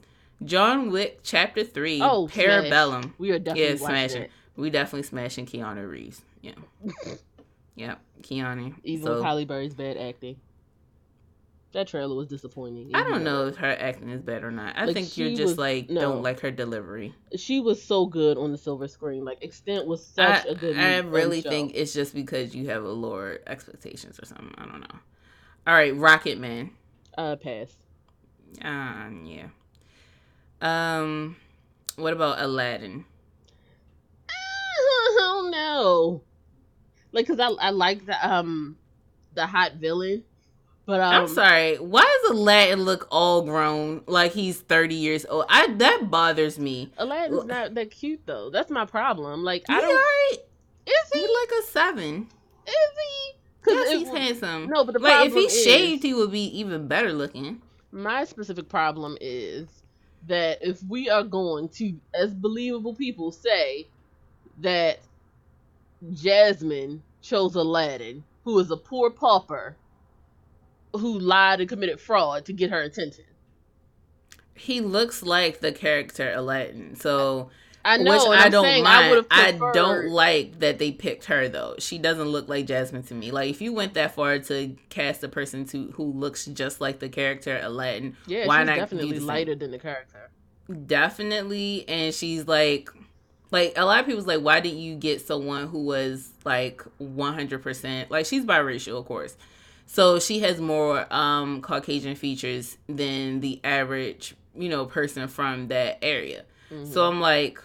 John Wick Chapter Three. Oh, Parabellum. Smash. We are definitely yeah, smashing. It. We definitely smashing Keanu Reeves. Yeah. yeah, Keanu. Even so, Halle Berry's bad acting. That trailer was disappointing. I don't know if her acting is bad or not. I like think you're just was, like no. don't like her delivery. She was so good on the silver screen. Like Extant was such I, a good. I really think it's just because you have a lower expectations or something. I don't know. All right, Rocket Man. Uh, pass. Um, yeah. Um, what about Aladdin? I don't know. Like, cause I I like the um the hot villain. But um, I'm sorry. Why does Aladdin look all grown, like he's 30 years old? I that bothers me. Aladdin's not that cute though. That's my problem. Like I don't. Right. Is he? he like a seven? Is he? Yes, he's handsome. No, but the like if he is, shaved, he would be even better looking. My specific problem is that if we are going to, as believable people, say that Jasmine chose Aladdin, who is a poor pauper who lied and committed fraud to get her attention. He looks like the character Aladdin, so I know. Which I don't saying, mind. I, I, don't like that they picked her though. She doesn't look like Jasmine to me. Like if you went that far to cast a person to who looks just like the character Aladdin, yeah, why not definitely lighter than the character. Definitely, and she's like, like a lot of people's like, why didn't you get someone who was like one hundred percent like she's biracial, of course so she has more um, Caucasian features than the average, you know, person from that area. Mm-hmm. So I'm like,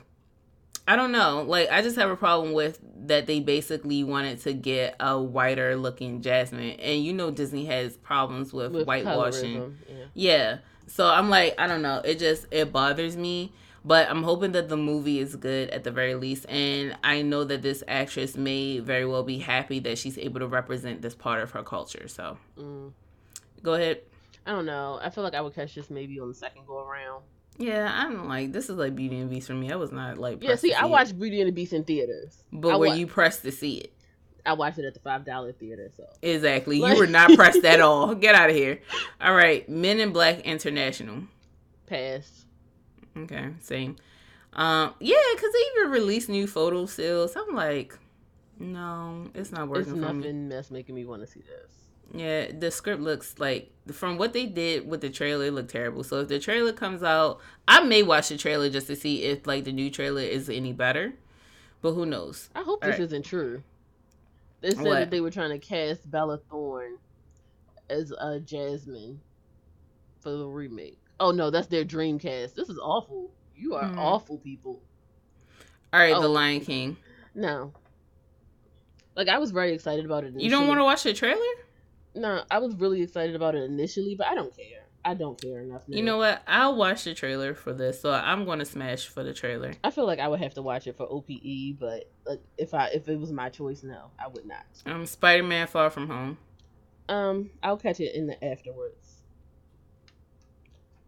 I don't know. Like, I just have a problem with that they basically wanted to get a whiter looking Jasmine. And you know, Disney has problems with, with whitewashing. Yeah. yeah. So I'm like, I don't know. It just, it bothers me. But I'm hoping that the movie is good at the very least. And I know that this actress may very well be happy that she's able to represent this part of her culture. So mm. go ahead. I don't know. I feel like I would catch this maybe on the second go around. Yeah, I'm like this is like Beauty and the Beast for me. I was not like yeah. See, I watched Beauty and the Beast in theaters, but I were you pressed to see it? I watched it at the five dollar theater. So exactly, you were not pressed at all. Get out of here. All right, Men in Black International. Pass. Okay, same. Um, yeah, because they even released new photo stills. I'm like, no, it's not working. It's nothing that's making me want to see this. Yeah, the script looks like from what they did with the trailer, it looked terrible. So if the trailer comes out, I may watch the trailer just to see if like the new trailer is any better. But who knows? I hope All this right. isn't true. They said what? that they were trying to cast Bella Thorne as uh, Jasmine for the remake. Oh no, that's their Dreamcast. This is awful. You are mm. awful people. All right, oh. The Lion King. No. Like I was very excited about it. Initially. You don't want to watch the trailer? No, I was really excited about it initially, but I don't care. I don't care enough. Now. You know what? I'll watch the trailer for this, so I'm going to smash for the trailer. I feel like I would have to watch it for OPE, but like, if I if it was my choice, no, I would not. Um, Spider Man Far From Home. Um, I'll catch it in the afterwards.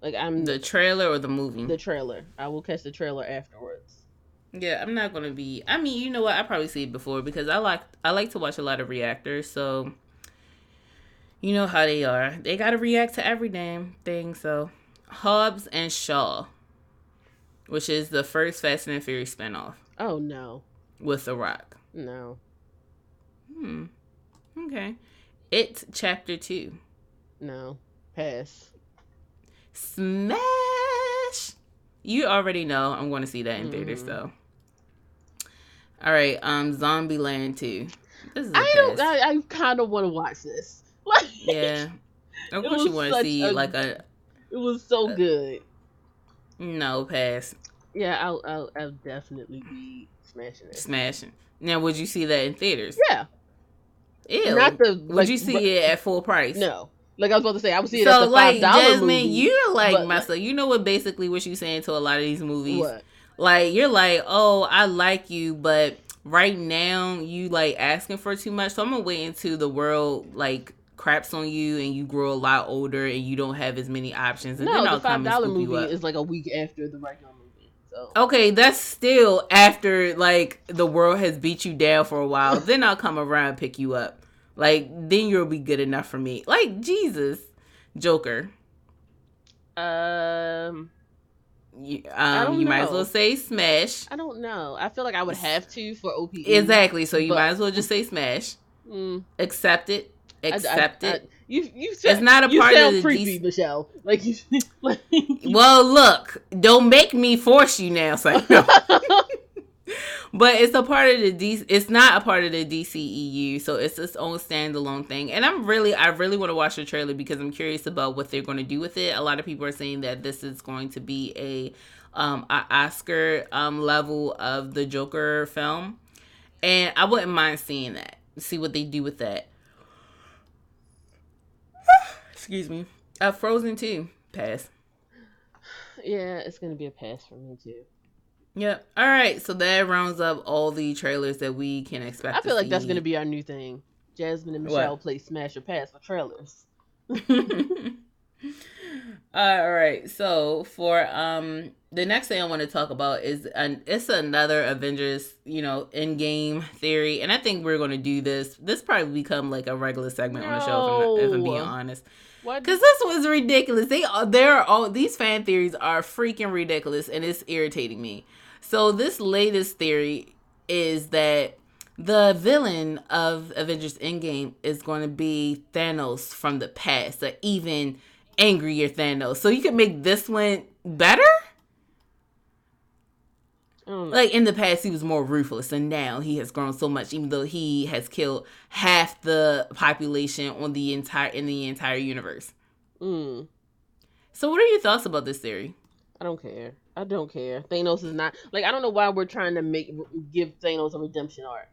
Like I'm the trailer or the movie. The trailer. I will catch the trailer afterwards. Yeah, I'm not gonna be. I mean, you know what? I probably see it before because I like I like to watch a lot of reactors. So you know how they are. They gotta react to every damn thing. So Hobbs and Shaw, which is the first Fast and Furious spinoff. Oh no. With The Rock. No. Hmm. Okay. It's chapter two. No. Pass. Smash. You already know I'm going to see that in theaters mm. though. All right, um, Zombieland 2. This is I don't. I, I kind of want to watch this. Like, yeah, of course you want to see a, like a. It was so a, good. No pass. Yeah, I'll, I'll, I'll definitely be smashing it. Smashing. Now, would you see that in theaters? Yeah. Ew. Not the. Would you see but, it at full price? No. Like I was about to say, I would see it so, at the like, five dollar movie. You're like myself. You know what? Basically, what you saying to a lot of these movies. What? Like you're like, oh, I like you, but right now you like asking for too much. So I'm gonna wait until the world like craps on you and you grow a lot older and you don't have as many options. And no, then I'll the five dollar movie is like a week after the regular movie. So. Okay, that's still after like the world has beat you down for a while. then I'll come around and pick you up. Like then you'll be good enough for me. Like Jesus, Joker. Um. You, um, you might as well say smash. I don't know. I feel like I would have to for OPE. Exactly. So you but... might as well just say smash. Mm. Accept it. Accept I, I, it. I, You you it's not a part of the creepy. Michelle. Like you. Like, Well, look, don't make me force you now. So no. but it's a part of the DC. It's not a part of the DCEU, so it's its own standalone thing. And I'm really, I really want to watch the trailer because I'm curious about what they're going to do with it. A lot of people are saying that this is going to be a, um, a Oscar um level of the Joker film, and I wouldn't mind seeing that. See what they do with that. Excuse me. A Frozen too. Pass. yeah, it's gonna be a pass for me too. Yep. All right. So that rounds up all the trailers that we can expect. I feel like that's gonna be our new thing. Jasmine and What? Michelle play Smash or Pass for trailers. all right. So for um the next thing I want to talk about is an it's another Avengers, you know, Endgame theory, and I think we're gonna do this. This probably become like a regular segment on the show. If I'm, if I'm being honest. Because this was ridiculous. They are they're all these fan theories are freaking ridiculous, and it's irritating me. So this latest theory is that the villain of Avengers Endgame is going to be Thanos from the past, an even angrier Thanos. So you could make this one better. Like in the past, he was more ruthless, and now he has grown so much. Even though he has killed half the population on the entire in the entire universe. Mm, So, what are your thoughts about this theory? I don't care. I don't care. Thanos is not like I don't know why we're trying to make give Thanos a redemption arc.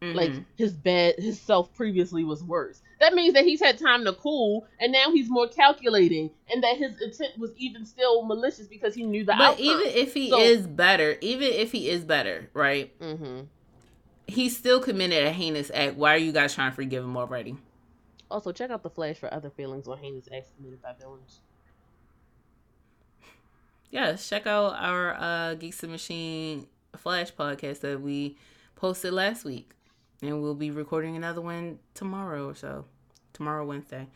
Like Mhm. his bad his self previously was worse. That means that he's had time to cool, and now he's more calculating, and that his intent was even still malicious because he knew the but outcome. even if he So- is better, even if he is better, right? Mm-hmm. He still committed a heinous act. Why are you guys trying to forgive him already? Also, check out the Flash for other feelings on heinous acts committed by villains. Yes, check out our uh, Geeks and Machine Flash podcast that we posted last week, and we'll be recording another one tomorrow or so. Tomorrow Wednesday.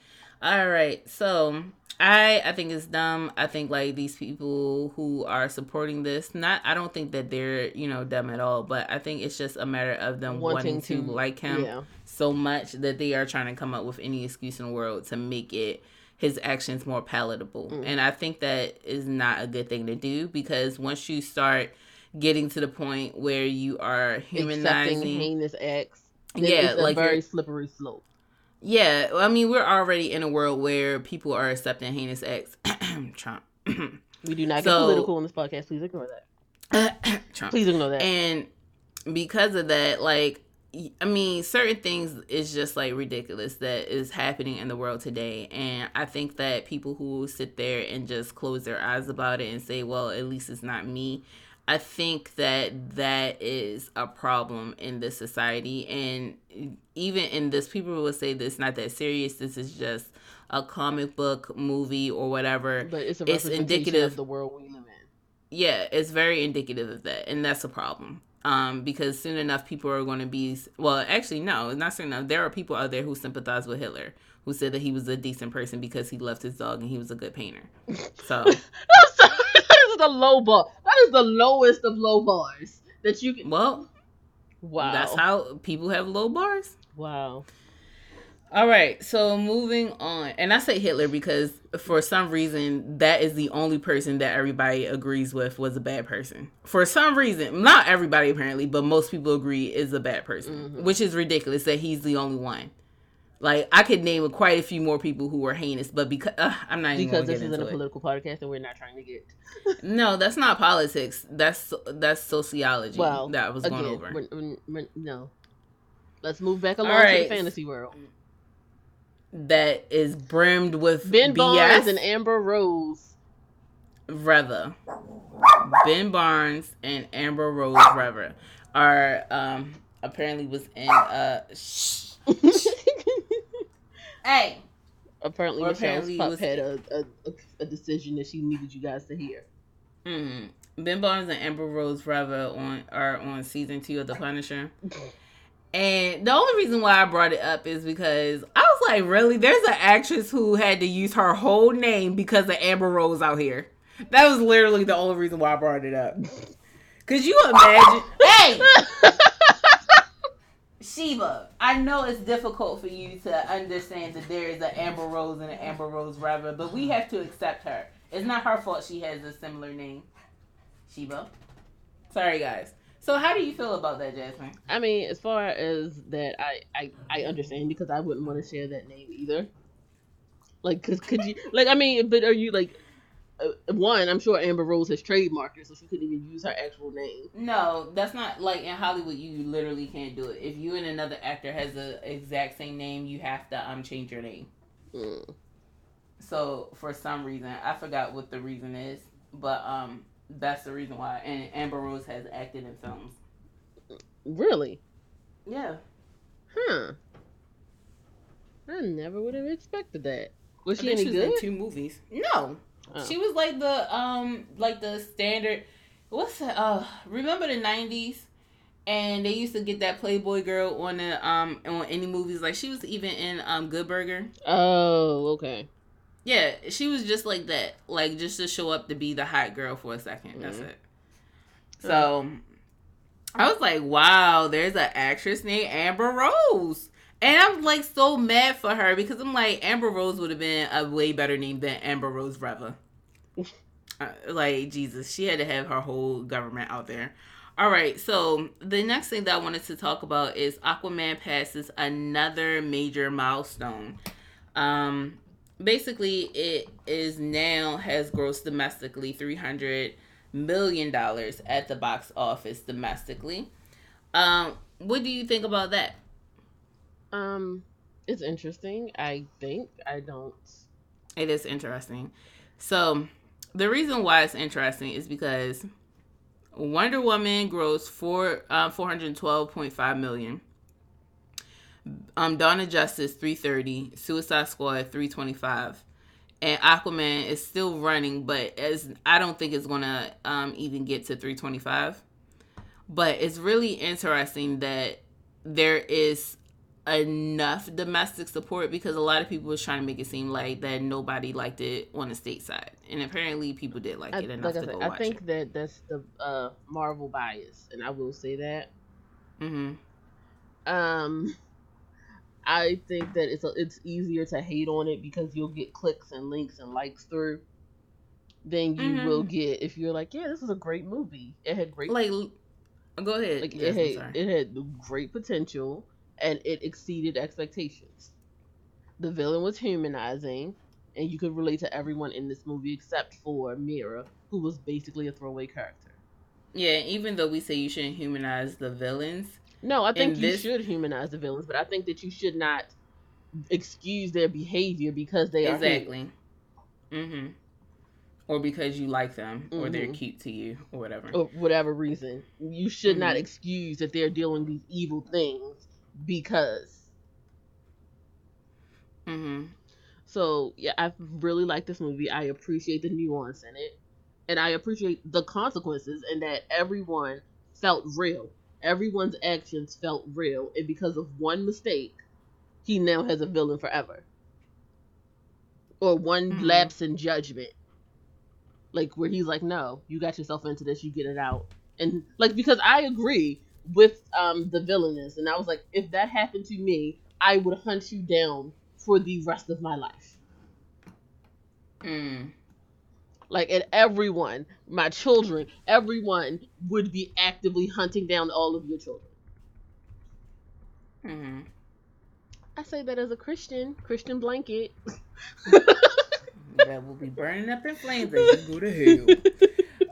All right, so I I think it's dumb. I think like these people who are supporting this, not I don't think that they're you know dumb at all, but I think it's just a matter of them wanting, to, like him Yeah. so much that they are trying to come up with any excuse in the world to make it his actions more palatable. Mm. And I think that is not a good thing to do because once you start getting to the point where you are Accepting humanizing heinous acts. then Yeah, like very slippery slope. yeah, I mean we're already in a world where people are accepting heinous acts. Trump. We do not get So- political in this podcast. Please ignore that. Trump. Please ignore that. And because of that, like, I mean, certain things is just like ridiculous that is happening in the world today. And I think that people who sit there and just close their eyes about it and say, well, at least it's not me. I think that that is a problem in this society. And even in this, people will say this is not that serious. This is just a comic book movie or whatever but it's a it's indicative- of the world we live in. yeah, it's very indicative of that, and that's a problem. Um, because soon enough, people are going to be well. Actually, no, not soon enough. There are people out there who sympathize with Hitler, who said that he was a decent person because he left his dog and he was a good painter. So, I'm sorry, that is the low bar. That is the lowest of low bars that you can. well, Wow. that's how people have low bars. Wow. All right, so moving on, and I say Hitler because for some reason that is the only person that everybody agrees with was a bad person. For some reason, not everybody apparently, but most people agree is a bad person, Mhm. which is ridiculous that he's the only one. Like I could name quite a few more people who were heinous, but because uh, I'm not even Because this isn't a it. political podcast and we're not trying to get. no, that's not politics. That's that's sociology Well, that I was Again, going over. we're, we're, no. Let's move back along All to the fantasy world. That is brimmed with Ben BS. Barnes and Amber Rose. Revah. Ben Barnes and Amber Rose Revah are um apparently was in uh shh. Hey. apparently, Michelle's apparently pup was- had a, a, a, decision that she needed you guys to hear. hmm Ben Barnes and Amber Rose Revah on are on season two of The Punisher. And the only reason why I brought it up is because I was like, really? There's an actress who had to use her whole name because of Amber Rose out here. That was literally the only reason why I brought it up. Could you imagine? hey! Sheba, I know it's difficult for you to understand that there is an Amber Rose and an Amber Rose Revah, but we have to accept her. It's not her fault she has a similar name. Sheba. Sorry, guys. So, how do you feel about that, Jasmine? I mean, as far as that, I I, I understand because I wouldn't want to share that name either. Like, cause could you like? I mean, but are you like? Uh, one, I'm sure Amber Rose has trademarked it, so she couldn't even use her actual name. No, that's not like in Hollywood. You literally can't do it. If you and another actor has the exact same name, you have to um change your name. Mm. So for some reason, I forgot what the reason is, but um that's the reason why. And Amber Rose has acted in films. Really? Yeah. Huh. I never would have expected that. Was she any she was good? In two movies. No. Oh. She was like the um like the standard. What's that? Uh, remember the nineties? And they used to get that Playboy girl on the um on any movies. Like she was even in um Good Burger. Oh, okay. Yeah, she was just like that, like just to show up to be the hot girl for a 2nd mm-hmm. That's it. So I was like, wow, there's an actress named Amber Rose. And I'm like so mad for her because I'm like, Amber Rose would have been a way better name than Amber Rose Revah. Uh, like, Jesus, she had to have her whole government out there. All right, so the next thing that I wanted to talk about is Aquaman passes another major milestone. Um, basically it is now has grossed domestically 300 million dollars at the box office domestically um what do you think about that um it's interesting i think i don't it is interesting so the reason why it's interesting is because wonder woman grossed four uh, 412.5 million. Um, Dawn of Justice 330, Suicide Squad 325, and Aquaman is still running, but as I don't think it's gonna um, even get to 325. But it's really interesting that there is enough domestic support because a lot of people was trying to make it seem like that nobody liked it on the state side, and apparently people did like it enough like I, to go I think it. that that's the uh, Marvel bias, and I will say that. Mm-hmm. Um I think that it's a, it's easier to hate on it because you'll get clicks and links and likes through than you mm-hmm. will get if you're like, yeah, this is a great movie. It had great like. Go ahead. Like yes, it had it had great potential and it exceeded expectations. The villain was humanizing, and you could relate to everyone in this movie except for Mera, who was basically a throwaway character. Yeah, even though we say you shouldn't humanize the villains, no, I think you this... should humanize the villains, but I think that you should not excuse their behavior because they exactly. are exactly. Mm-hmm. Or because you like them, mm-hmm. or they're mm-hmm. cute to you, or whatever. Or whatever reason, you should mm-hmm. not excuse that they're doing these evil things because. Mm-hmm. So yeah, I really like this movie. I appreciate the nuance in it, and I appreciate the consequences, and that everyone felt real everyone's actions felt real, and because of one mistake, he now has a villain forever. Or one mm-hmm. lapse in judgment. Like where he's like, No, you got yourself into this, you get it out. And like because I agree with um the villainess, and I was like, if that happened to me, I would hunt you down for the rest of my life. Mm. Like and everyone my children everyone would be actively hunting down all of your children. Mm-hmm. i say that as a christian christian blanket. That will be burning up in flames as you go to hell.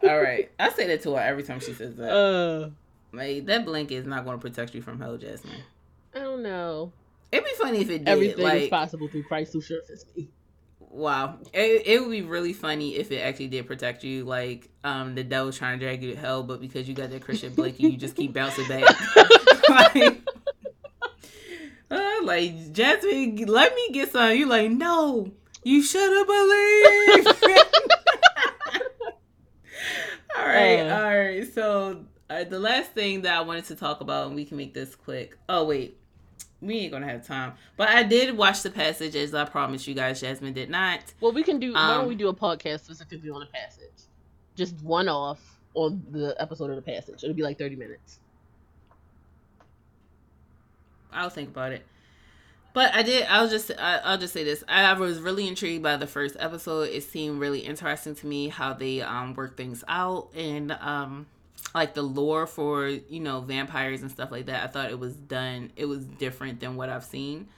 All right. I say that to her every time she says that. Uh like that blanket is not going to protect you from hell jasmine i don't know it'd be funny if it did everything like, is possible through christ who strengthens me Wow, it, it would be really funny if it actually did protect you. Like, um, the devil's trying to drag you to hell, but because you got that Christian blanket, you just keep bouncing back. like, uh, like Jasmine, let me get some. You like, no, you should have believed. all right, uh, all right. So the last thing that I wanted to talk about, and we can make this quick. Oh wait, we ain't gonna have time. But I did watch the passage as I promised you guys. Jasmine did not. Well, we can do. Um, why don't we um, do a podcast specifically on the passage? Just one off on the episode of the passage. It'll be like thirty minutes. I'll think about it. But I did. I'll just. I, will just say this. I was really intrigued by the first episode. It seemed really interesting to me how they um work things out and um like the lore for you know vampires and stuff like that. I thought it was done. It was different than what I've seen.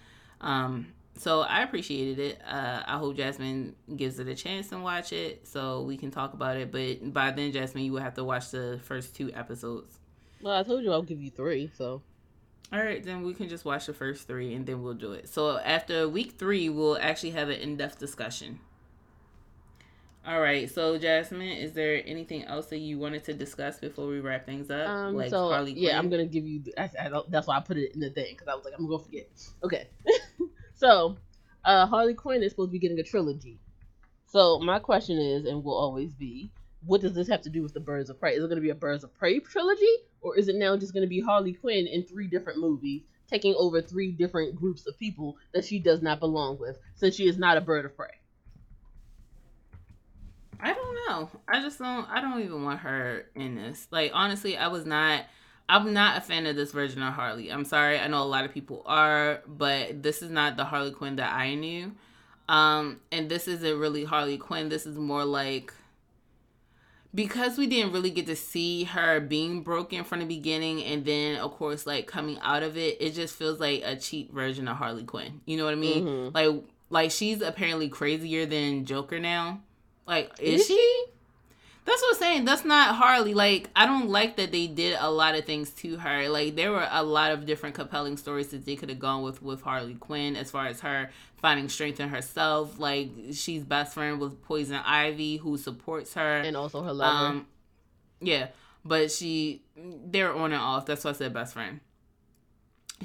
Um, so I appreciated it. Uh, I hope Jasmine gives it a chance and watch it so we can talk about it. But by then, Jasmine, you will have to watch the first two episodes. Well, I told you I'll give you three, so all right, then we can just watch the first three and then we'll do it. So after week three, we'll actually have an in depth discussion. All right, so Jasmine, is there anything else that you wanted to discuss before we wrap things up? Um, like so Harley yeah, I'm gonna give you. I, I that's why I put it in the thing because I was like, I'm gonna forget. Okay, so uh, Harley Quinn is supposed to be getting a trilogy. So my question is, and will always be, what does this have to do with the Birds of Prey? Is it going to be a Birds of Prey trilogy, or is it now just going to be Harley Quinn in three different movies, taking over three different groups of people that she does not belong with, since she is not a Bird of Prey? I don't know. I just don't. I don't even want her in this. Like honestly, I was not. I'm not a fan of this version of Harley. I'm sorry. I know a lot of people are, but this is not the Harley Quinn that I knew. Um, and this isn't really Harley Quinn. This is more like because we didn't really get to see her being broken from the beginning and then of course like coming out of it it just feels like a cheap version of harley quinn you know what i mean mm-hmm. like like she's apparently crazier than joker now like is, is she that's what I'm saying. That's not Harley. Like, I don't like that they did a lot of things to her. Like, there were a lot of different compelling stories that they could have gone with with Harley Quinn, as far as her finding strength in herself. Like, she's best friend with Poison Ivy, who supports her, and also her lover. Um, yeah, but she, they're on and off. That's why I said best friend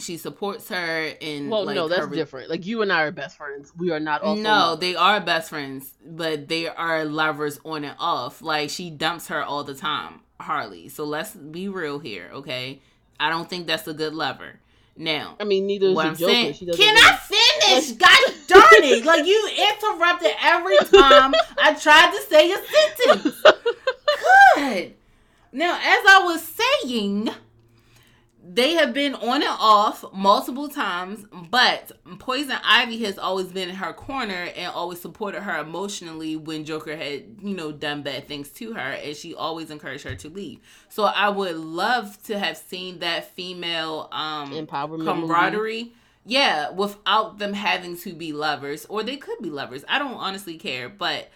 she supports her in well like, no that's her... different. Like you and i are best friends. We are not also no lovers. they are best friends but they are lovers on and off. Like she dumps her all the time harley. So let's be real here okay? I don't think that's a good lover. Now i mean neither is what I'm saying, can i finish? God darn it. Like you interrupted every time i tried to say a sentence. Good. Now as i was saying they have been on and off multiple times, but Poison Ivy has always been in her corner and always supported her emotionally when Joker had, you know, done bad things to her, and she always encouraged her to leave. So I would love to have seen that female um empowerment camaraderie. Movie. Yeah, without them having to be lovers, or they could be lovers. I don't honestly care, but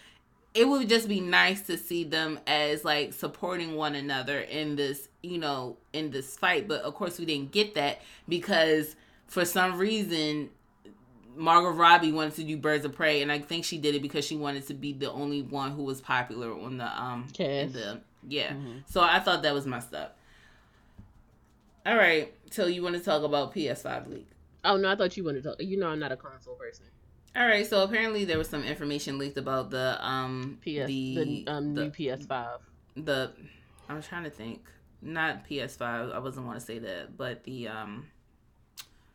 it would just be nice to see them as like supporting one another in this, you know, in this fight. But of course, we didn't get that because for some reason, Margot Robbie wanted to do Birds of Prey, and I think she did it because she wanted to be the only one who was popular on the um. The, yeah, mm-hmm. so I thought that was messed up. All right, so you want to talk about PS5 leak? Oh no, I thought you wanted to talk. You know, I'm not a console person. All right, so apparently there was some information leaked about the um PS the, the um the, new PS5. The I was trying to think, not PS5. I wasn't want to say that, but the um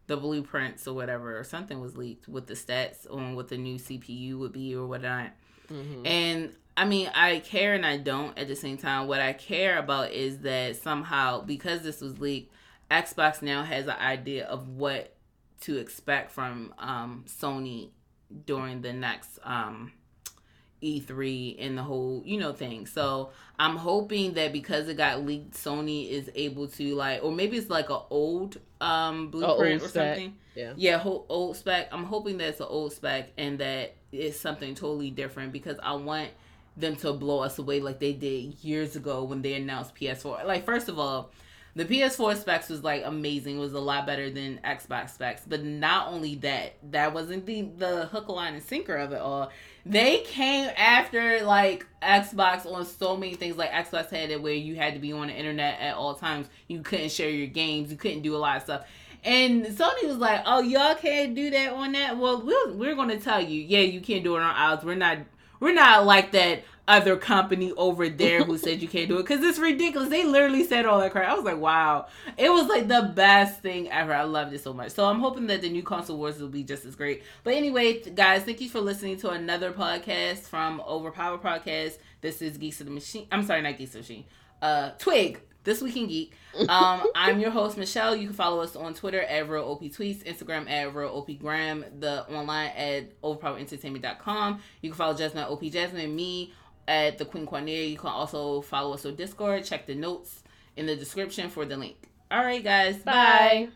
the blueprints or whatever or something was leaked with the stats on what the new CPU would be or whatnot. Mm-hmm. And I mean, I care and I don't at the same time. What I care about is that somehow because this was leaked, Xbox now has an idea of what to expect from um, Sony during the next um E3 and the whole, you know, thing. So I'm hoping that because it got leaked, Sony is able to like, or maybe it's like an old um blueprint old or something. Yeah, yeah, old spec. I'm hoping that it's an old spec and that it's something totally different because I want them to blow us away like they did years ago when they announced PS4. Like, first of all, the PS4 specs was like amazing. It was a lot better than Xbox specs. But not only that, that wasn't the the hook, line, and sinker of it all. They came after like Xbox on so many things. Like Xbox had it where you had to be on the internet at all times. You couldn't share your games. You couldn't do a lot of stuff. And Sony was like, "Oh, y'all can't do that on that." Well, we're, we're to tell you, yeah, you can't do it on ours. We're not we're not like that other company over there who said you can't do it because it's ridiculous. They literally said all that crap. I was like, wow, it was like the best thing ever. I loved it so much. So I'm hoping that the new console wars will be just as great. But anyway, guys, thank you for listening to another podcast from Overpower Podcast. This is Geeks of the Machine. I'm sorry, not Geeks of the Machine. Uh, Twig This Week in Geek. Um, I'm your host, Michelle. You can follow us on Twitter at Real OP Tweets, Instagram at Real OP Gram, the online at overpowerentertainment.com. You can follow Jasmine OP Jasmine, me at the Queen Cornelia. You can also follow us on Discord. Check the notes in the description for the link. All right, guys. bye. bye.